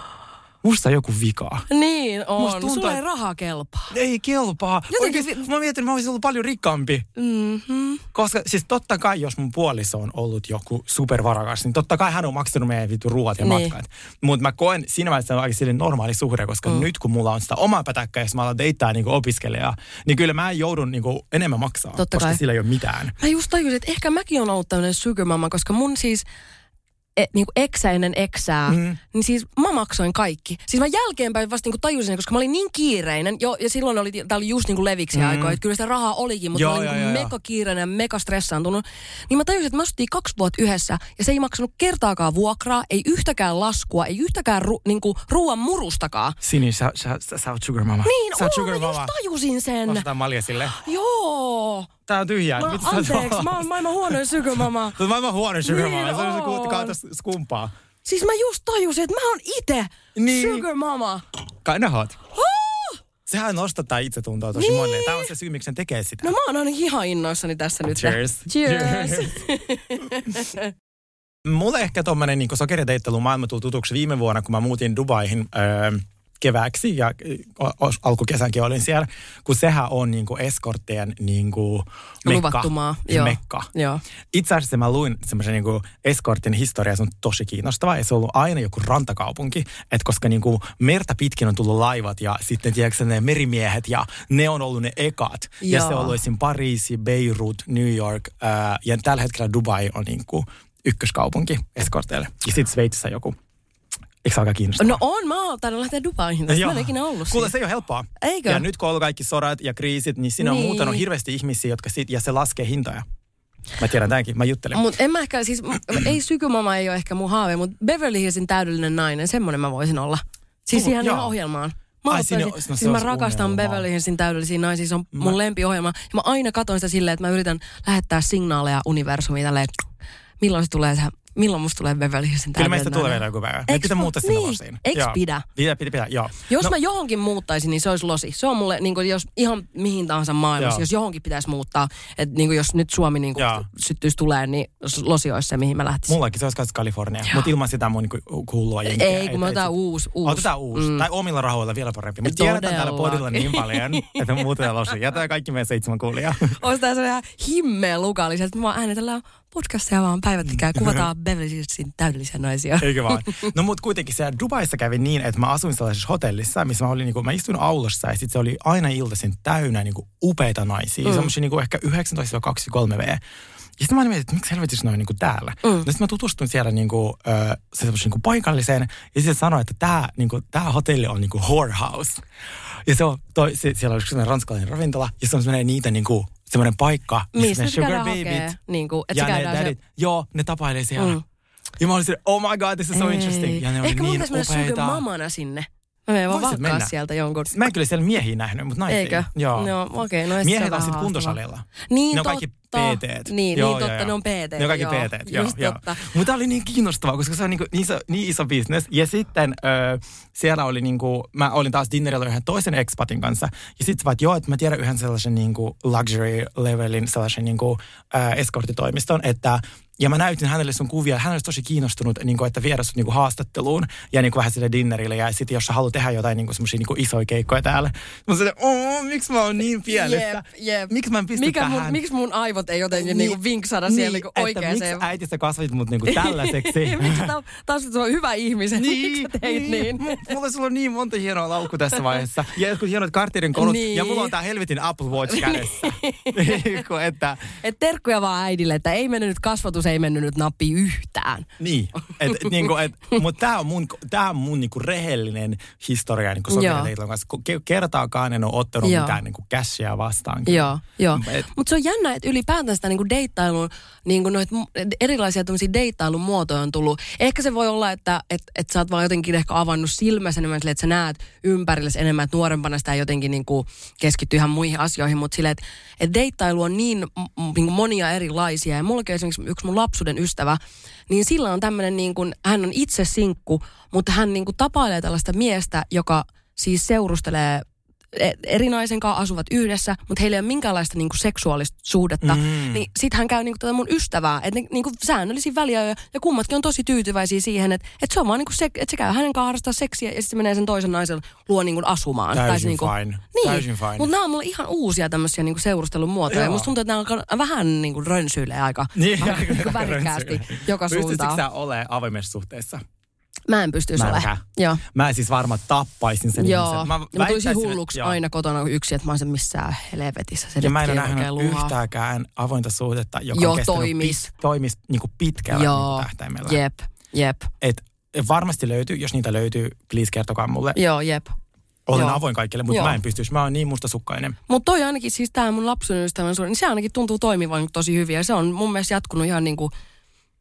Musta on joku vika. Niin Musta on. tuntuu, Sulla ei että- rahaa kelpaa. Ei kelpaa. Jotenkin Oikeasti, mä mietin, että mä olisin ollut paljon rikkaampi. Mm-hmm. Koska siis totta kai, jos mun puoliso on ollut joku supervarakas, niin totta kai hän on maksanut meidän vittu ruoat ja Niin. matkat. Mutta mä koen siinä vaiheessa aika silleen normaali suhde, koska mm. nyt kun mulla on sitä omaa pätäkkää jos mä alan deittää niin opiskelijaa, niin kyllä mä joudun niin kuin enemmän maksaa, Totta koska kai. sillä ei ole mitään. Mä just tajusin, että ehkä mäkin on ollut tämmöinen sugar mama, koska mun siis e, niin kuin eksä ennen eksää, mm. niin siis mä maksoin kaikki. Siis mä jälkeenpäin vasta niin kuin tajusin, koska mä olin niin kiireinen, jo, ja silloin oli, tää oli just niin kuin leviksi mm. aikoja, että kyllä sitä rahaa olikin, mutta Joo, mä olin joo, niin joo, mega kiireinen ja mega stressaantunut. Niin mä tajusin, että mä asuttiin kaksi vuotta yhdessä, ja se ei maksanut kertaakaan vuokraa, ei yhtäkään laskua, ei yhtäkään ru, niin kuin ruoan murustakaan. Sini, sä, sä, sä, sä oot sugar mama. Niin, sä oot oo, sugar mama. just tajusin sen. Ostetaan malja sille. Joo. Tää on tyhjää. Mä, Mitä anteeksi, oot? mä oon maailman huonoin sugar mama. Sä oot maailman huono sugar Niin mama. Se on kautta skumpaa. Siis mä just tajusin, että mä oon itse Niin. sugar mama. Kai oot. Oh! Sehän nostattaa itsetuntoa tosi Niin. monelle. Tää on se syy, miksi sen tekee sitä. No mä oon ainakin ihan innoissani tässä nyt. Cheers. Cheers. Mulle ehkä tommonen niin sokeriteittelu maailma tuli tutuksi viime vuonna, kun mä muutin Dubaihin öö, kevääksi ja alkukesänkin olin siellä, kun sehän on niin kuin eskorttien niin kuin mekka. Luvattu maa, Se joo. mekka. Joo. Itse asiassa mä luin semmoisen niin eskortin historia, se on tosi kiinnostava ja se on ollut aina joku rantakaupunki, että koska niin kuin merta pitkin on tullut laivat ja sitten tiedätkö ne merimiehet ja ne on ollut ne ekat. Ja Joo. se on ollut esim. Pariisi, Beirut, New York ää, ja tällä hetkellä Dubai on niin kuin ykköskaupunki eskorteille. Ja sitten Sveitsissä joku. Eikö se alkaa kiinnostaa? No on, mä oon tainnut lähteä Dubaihin. Tästä mä en ikinä ollut Kuule, se ei ole helppoa. Eikö? Ja nyt kun on ollut kaikki sodat ja kriisit, niin siinä on Niin. muutenut hirveästi ihmisiä, jotka sit, ja se laskee hintoja. Mä tiedän tämänkin, mä juttelen. Mut en mä ehkä, siis ei sykymama ei ole ehkä mun haave, mutta Beverly Hillsin täydellinen nainen, semmonen mä voisin olla. Siis ihan ihan ohjelmaan. Mä, Ai, siinä on- no se siis mä rakastan unelma. Beverly Hillsin täydellisiä naisia, se on mun Mä- lempiohjelma. Ja mä aina katon sitä silleen, että mä yritän lähettää signaaleja universumiin tälleen, milloin se tulee se, milloin musta tulee Beverly Hillsin Kyllä meistä tulee vielä joku päivä. Me pitää mu- muuttaa sinne niin. losiin. Eiks pidä? Pidä, pidä, pidä, joo. Jos no, mä johonkin muuttaisin, niin se olisi losi. Se on mulle, niin kuin, jos ihan mihin tahansa maailmassa, Joo. jos johonkin pitäisi muuttaa, että niin kuin, jos nyt Suomi niin kuin, syttyisi tulee, niin losi olisi se, mihin mä lähtisin. Mullakin se olisi kanssa Kalifornia, mutta ilman sitä mun niinku kuulua jenkiä. Ei, kun me otetaan uusi. uusi. Otetaan uusi. Mm. Tai omilla rahoilla vielä parempi. Me tiedetään täällä podilla niin paljon, että me muutetaan losiin. Jätetään kaikki meidän seitsemän kuulijaa. Olisi tää sellainen himmeä lukallisia, että me vaan äänetellään podcastia vaan päivättikään ja kuvataan Beverly Hillsin täydellisiä naisia. Eikö vaan? No mutta kuitenkin siellä Dubaissa kävi niin, että mä asuin sellaisessa hotellissa, missä mä olin niinku, mä istuin aulassa ja sitten se oli aina iltaisin täynnä niinku upeita naisia, mm. semmoisia niinku ehkä 19-23 V. Ja sitten mä mietin, että miksi helvetissä ne on niinku täällä. Mm. No sitten mä tutustuin siellä niinku, ö, se semmoisen niinku paikalliseen ja sitten sanoin, että tämä niinku, tää hotelli on niinku whorehouse. Ja se on, toi, se, siellä oli sellainen ranskalainen ravintola ja se on semmoinen niitä niinku, semmoinen paikka, Mistä ne se käydään hakee? Niin kuin, että ja ne käydään se... dadit, joo, ne tapailee siellä. Mm. Ja mä olin silleen, oh my god, this is so Ei. interesting. Ja ne oli Ehkä mun niin pitäisi mennä upeita. sugar mamana sinne. Mä menen vaan mennä. sieltä jonkun. Mä en kyllä siellä miehiä nähnyt, mutta naisia. Eikö? Joo. No okei, no Miehet on sitten kuntosalilla. Niin ne on kaikki. PT. Niin, Joo, niin totta, joo. ne on PT. Ne on kaikki. PT, joo. Joo. Mutta tämä oli niin kiinnostavaa, koska se on niin, niin, iso, niin iso business. Ja sitten ö, siellä oli niin kuin, mä olin taas dinnerillä yhden toisen expatin kanssa. Ja sitten vaan, että joo, että mä tiedän yhden sellaisen niin kuin luxury levelin sellaisen niin kuin, ö, eskorttitoimiston, että ja mä näytin hänelle sun kuvia. Hän olisi tosi kiinnostunut, niin kuin, että viedä sut niin kuin haastatteluun ja niin kuin vähän sille dinnerille. Ja sitten jos sä haluat tehdä jotain niin kuin semmoisia niin kuin isoja keikkoja täällä. Mä sanoin, oh, miksi mä oon niin pielessä? Jep, jep. Miksi mä en pysty Mikä tähän? mun, miksi mun aivot ei jotenkin niin, niinku vinksada siellä niinku että oikeaan miksi äiti sä kasvit mut niinku tällaiseksi? miksi taas on hyvä ihmisen? miksi sä teit niin? M- Mulla sulla on niin monta hienoa laukku tässä vaiheessa. Ja jotkut hienot Cartierin korut. Niin. Ja mulla on tää helvetin Apple Watch kädessä. Niinku, että, Et terkkuja vaan äidille, että ei mennyt nyt kasvatus, ei mennyt nyt nappi yhtään. niin. Et, et, niinku, et, mutta tää on mun, tää on mun niinku rehellinen historia niinku Joo. Sokeriteitlon kanssa. Kertaakaan en ole ottanut Joo. mitään niinku cashia vastaan. Joo. Et- Mutta se on jännä, että ylipäätään sitä niinku deittailun, niinku noit erilaisia tämmöisiä deittailun muotoja on tullut. Ehkä se voi olla, että et, et sä oot vaan jotenkin ehkä avannut silmäsi enemmän silleen, että sä näet ympärillesi enemmän, että nuorempana sitä jotenkin niinku keskittyy ihan muihin asioihin, mutta silleen, että et deittailu on niin m- niinku monia erilaisia. Ja mullakin esimerkiksi yksi mun lapsuuden ystävä, niin sillä on tämmöinen, niinku, hän on itse sinkku, mutta hän niinku tapailee tällaista miestä, joka siis seurustelee eri naisen kanssa asuvat yhdessä, mutta heillä ei ole minkäänlaista niinku seksuaalista suhdetta. Mm. Niin sit hän käy niinku tätä mun ystävää, että ne niinku säännöllisin väliä ja, kummatkin on tosi tyytyväisiä siihen, että et se on vaan niinku se, että se käy hänen kanssaan harrastaa seksiä ja sitten se menee sen toisen naisen luo niinku asumaan. Täysin se niinku, fine. Niin, Täysin fine. mutta nämä on mulle ihan uusia tämmöisiä niinku seurustelun muotoja. Joo. Musta tuntuu, että nämä alkaa vähän niinku rönsyilee aika, Niin, aika niinku värikkäästi joka suuntaan. sä olemaan avoimessa suhteessa? Mä en pystyisi olemaan. Joo. Mä en siis varmaan tappaisin sen Joo, ihmisen. mä, mä tulisin hulluksi joo. aina kotona yksin, että mä olisin missään helvetissä. Se Ja mä en ole nähnyt oikein luhaa. yhtääkään avointa suhdetta, joka Joo, on toimis. Pit, toimis niin kuin pitkällä Joo, niin tähtäimellä. jep. Jep. Et varmasti löytyy, jos niitä löytyy, please kertokaa mulle. Joo, jep. Olen Joo. avoin kaikille, mutta Joo. mä en pystyisi. Mä oon niin mustasukkainen. Mutta toi ainakin, siis tämä mun lapsen ystävän suhde, niin se ainakin tuntuu toimivan tosi hyvin. Ja se on mun mielestä jatkunut ihan niin kuin,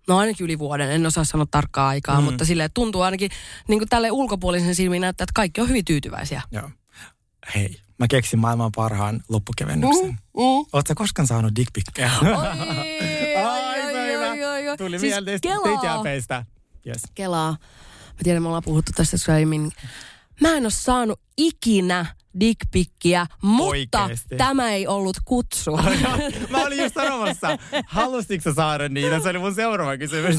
no ainakin yli vuoden, en osaa sanoa tarkkaa aikaa, mm. mutta sille tuntuu ainakin niin kuin tälle ulkopuolisen silmiin näyttää, että kaikki on hyvin tyytyväisiä. Joo. Hei, mä keksin maailman parhaan loppukevennyksen. Mm, mm. Oletko koskaan saanut dickpikkejä? Tuli Siis mieleen teitiäpeistä. Yes. Kelaa. Mä tiedän, me ollaan puhuttu tästä aiemmin. Mä en ole saanut ikinä dickpikkiä, mutta Oikeesti? tämä ei ollut kutsu. Mä olin just sanomassa, halusitko sä saada niitä? Se oli mun seuraava kysymys.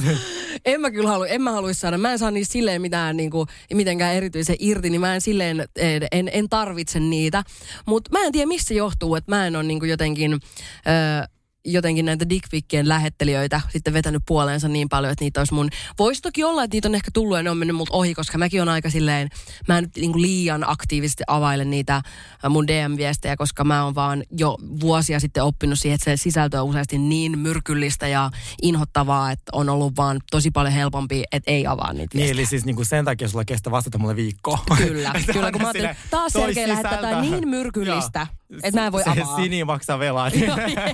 en mä kyllä halua, en mä haluaisi saada. Mä en saa niistä silleen mitään niinku, mitenkään erityisen irti, niin mä en silleen, en, en, en tarvitse niitä. Mutta mä en tiedä, missä johtuu, että mä en ole niinku jotenkin... Öö, jotenkin näitä dickpikkien lähettelijöitä sitten vetänyt puoleensa niin paljon, että niitä olisi mun... Voisi toki olla, että niitä on ehkä tullut ja ne on mennyt multa ohi, koska mäkin on aika silleen... Mä en nyt niinku liian aktiivisesti availe niitä mun DM-viestejä, koska mä oon vaan jo vuosia sitten oppinut siihen, että se sisältö on useasti niin myrkyllistä ja inhottavaa, että on ollut vaan tosi paljon helpompi, että ei avaa niitä Niin, viestejä. eli siis niinku sen takia sulla kestää vastata mulle viikkoa. Kyllä, kyllä, kun mä ajattelin, taas Sergei lähettää niin myrkyllistä, että mä en voi se avaa. Sini maksaa velat.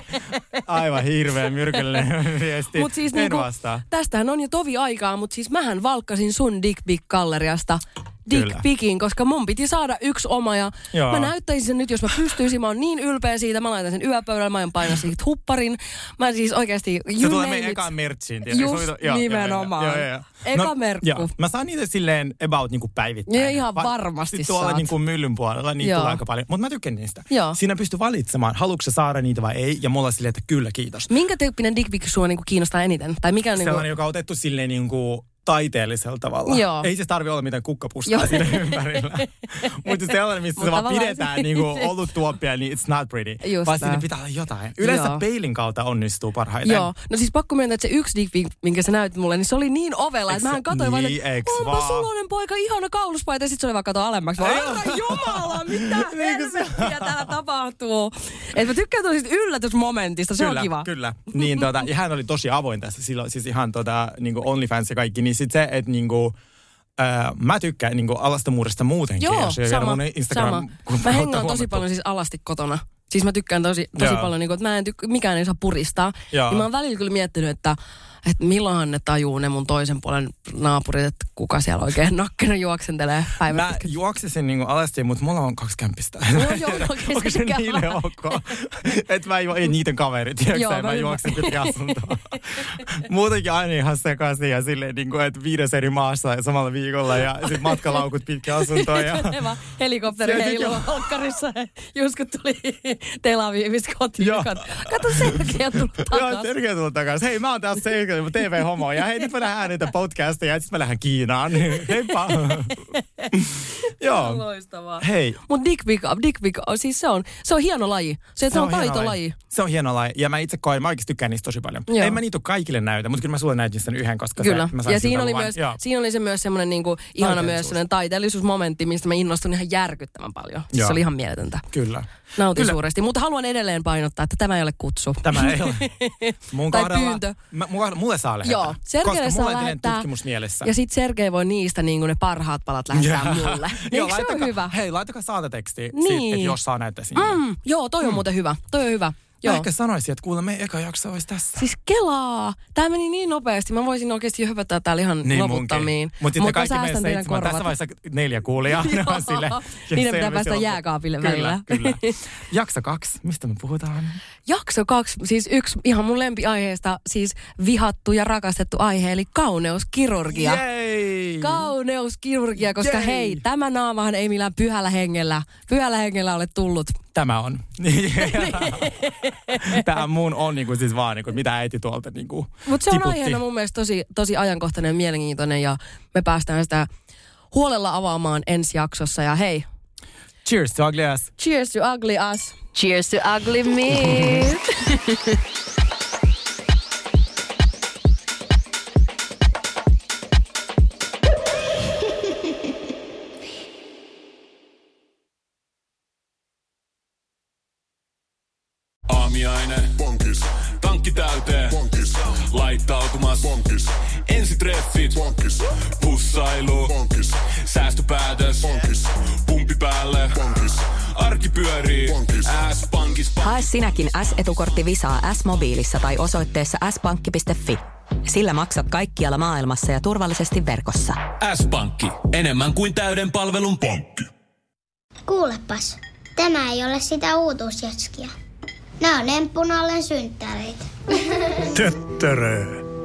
Aivan hirveä myrkyllinen viesti. Mut siis en niinku, vastaa. tästähän on jo tovi aikaa, mutta siis mähän valkkasin sun Dick Pic-galleriasta Dick Picin, koska mun piti saada yksi oma ja Joo. mä näyttäisin sen nyt, jos mä pystyisin. Mä oon niin ylpeä siitä, mä laitan sen yöpöydälle, mä aion painaa siitä hupparin. Mä siis oikeasti, Se tulee meidän ekaan mertsiin. Just joo, nimenomaan. joo, joo, joo. Eka merkku. Joo, mä saan niitä silleen about niinku päivittäin. Joo, ihan varmasti sit tuolla saat. niinku myllyn puolella niitä Joo. tulee aika paljon. Mutta mä tykkään niistä. Joo. Siinä pystyy valitsemaan, haluatko saada niitä vai ei. Ja mulla on silleen, että kyllä kiitos. Minkä tyyppinen Dick Pic sua niinku kiinnostaa eniten? Tai mikä on niinku... Sellainen, joka on otettu silleen niinku taiteellisella tavalla. Joo. Ei se tarvi olla mitään kukkapuskaa siinä ympärillä. Mutta sellainen, missä se vaan pidetään se- niinku ollut tuoppia, niin it's not pretty. Just vaan sinne pitää olla jotain. Yleensä Joo. peilin kautta onnistuu parhaiten. Joo, no siis pakko myöntää, että se yksi dick minkä sä näytit mulle, niin se oli niin ovella, että mähän katsoin vaan, niin, että eiks onpa vaan? sulonen poika, ihana kauluspaita, ja sit se oli vaan kato alemmaksi. Vaan. Herra Jumala, mitä Niin helvettiä täällä tapahtuu? Et mä tykkään tosi yllätysmomentista, se kyllä, on kiva. Kyllä, niin tota, ja hän oli tosi avoin tässä silloin, siis ihan tota, niinku OnlyFans ja kaikki, niin sit se, että niinku, ää, mä tykkään niinku alastomuudesta muutenkin. Joo, jos ei sama, mun Instagram sama. kautta Mä hengaan tosi paljon siis alasti kotona. Siis mä tykkään tosi, tosi Joo. paljon, niin kuin, että mä en tykk- mikään ei saa puristaa. Joo. Niin mä oon välillä kyllä miettinyt, että, että milloinhan ne tajuu ne mun toisen puolen naapurit, että kuka siellä oikein nakkena juoksentelee päivän Mä juoksisin niinku alasti, mutta mulla on kaksi kämpistä. Joo, joo, okei, Onko se niille ok? Että mä juo, ei niiden kaverit, tiedätkö Joo, mä mä juoksen pitkin asuntoa. Muutenkin aina ihan sekaisin ja silleen, niinku, että viides eri maassa ja samalla viikolla ja sit matkalaukut pitkin asuntoa. Ja... Helikopteri heiluu joo. olkkarissa, just kun tuli Tel Avivista kotiin. Joo. Kato, Sergei on tullut Joo, takaisin. Sergei tullut takaisin. Hei, mä oon taas Sergei, TV-homo. Ja hei, nyt mä lähden niitä podcasteja ja sitten mä lähden Kiinaan. Heippa. Joo. Loistavaa. Hei, Mutta Dick Pic, Dick Pic, siis se on, se on hieno laji. Se, se, on, hieno taitolaji. Se on hieno laji. Ja mä itse koen, mä oikeasti tykkään niistä tosi paljon. Joo. En mä niitä kaikille näytä, mutta kyllä mä sulle näytin sen yhden, koska Kyllä. se, mä sain ja siinä oli, luvan. myös, Joo. siinä oli se myös semmoinen niinku, ihana myös semmoinen taiteellisuusmomentti, mistä mä innostun ihan järkyttävän paljon. Siis Joo. se oli ihan mieletöntä. Kyllä. Nautin Kyllä. suuresti, mutta haluan edelleen painottaa, että tämä ei ole kutsu. Tämä ei ole. Mun Tai kohdalla. Mä, mulla, mulle saa lähettää. Joo, Sergeille koska saa mulla on lähettää. tutkimus mielessä. Ja sitten Sergei voi niistä niinku ne parhaat palat lähettää Joo. mulle. Niin Joo, ole laittakaa- hyvä? Hei, laittakaa saatateksti, Niin. niin. että jos saa näyttää sinne. Mm, joo, toi on muuten hyvä. Toi on hyvä. Mä Joo. ehkä sanoisin, että kuule, meidän eka jakso olisi tässä. Siis kelaa! Tämä meni niin nopeasti. Mä voisin oikeasti höpöttää täällä ihan niin loputtomiin. Mutta sitten kaikki meidän seitsemän, tässä vaiheessa neljä kuulijaa. ne on sille, Niiden pitää päästä loppu. jääkaapille kyllä, välillä. Kyllä, Jakso kaksi, mistä me puhutaan? Jakso kaksi, siis yksi ihan mun lempiaiheesta, siis vihattu ja rakastettu aihe, eli kauneuskirurgia. Jei! Kauneuskirurgia, koska Jei! hei, tämä naamahan ei millään pyhällä hengellä, pyhällä hengellä ole tullut. Tämä on. Tämä mun on niinku siis vaan, niinku, mitä äiti tuolta niinku Mutta se on tiputti. aiheena mun mielestä tosi, tosi ajankohtainen ja mielenkiintoinen ja me päästään sitä huolella avaamaan ensi jaksossa. Ja hei, Cheers to ugly ass. cheers to ugly us. Cheers to ugly me. treffit. Pankis. Pussailu. Pankis. Säästöpäätös. Pankis. Pumpi päälle. Pankis. Arki pyörii. Pankis. S-pankis. Hae sinäkin S-etukortti Visaa S-mobiilissa tai osoitteessa s-pankki.fi. Sillä maksat kaikkialla maailmassa ja turvallisesti verkossa. S-pankki. Enemmän kuin täyden palvelun pankki. Kuulepas, tämä ei ole sitä uutuusjatskia. Nämä on emppunallen synttäreitä. Töttörö.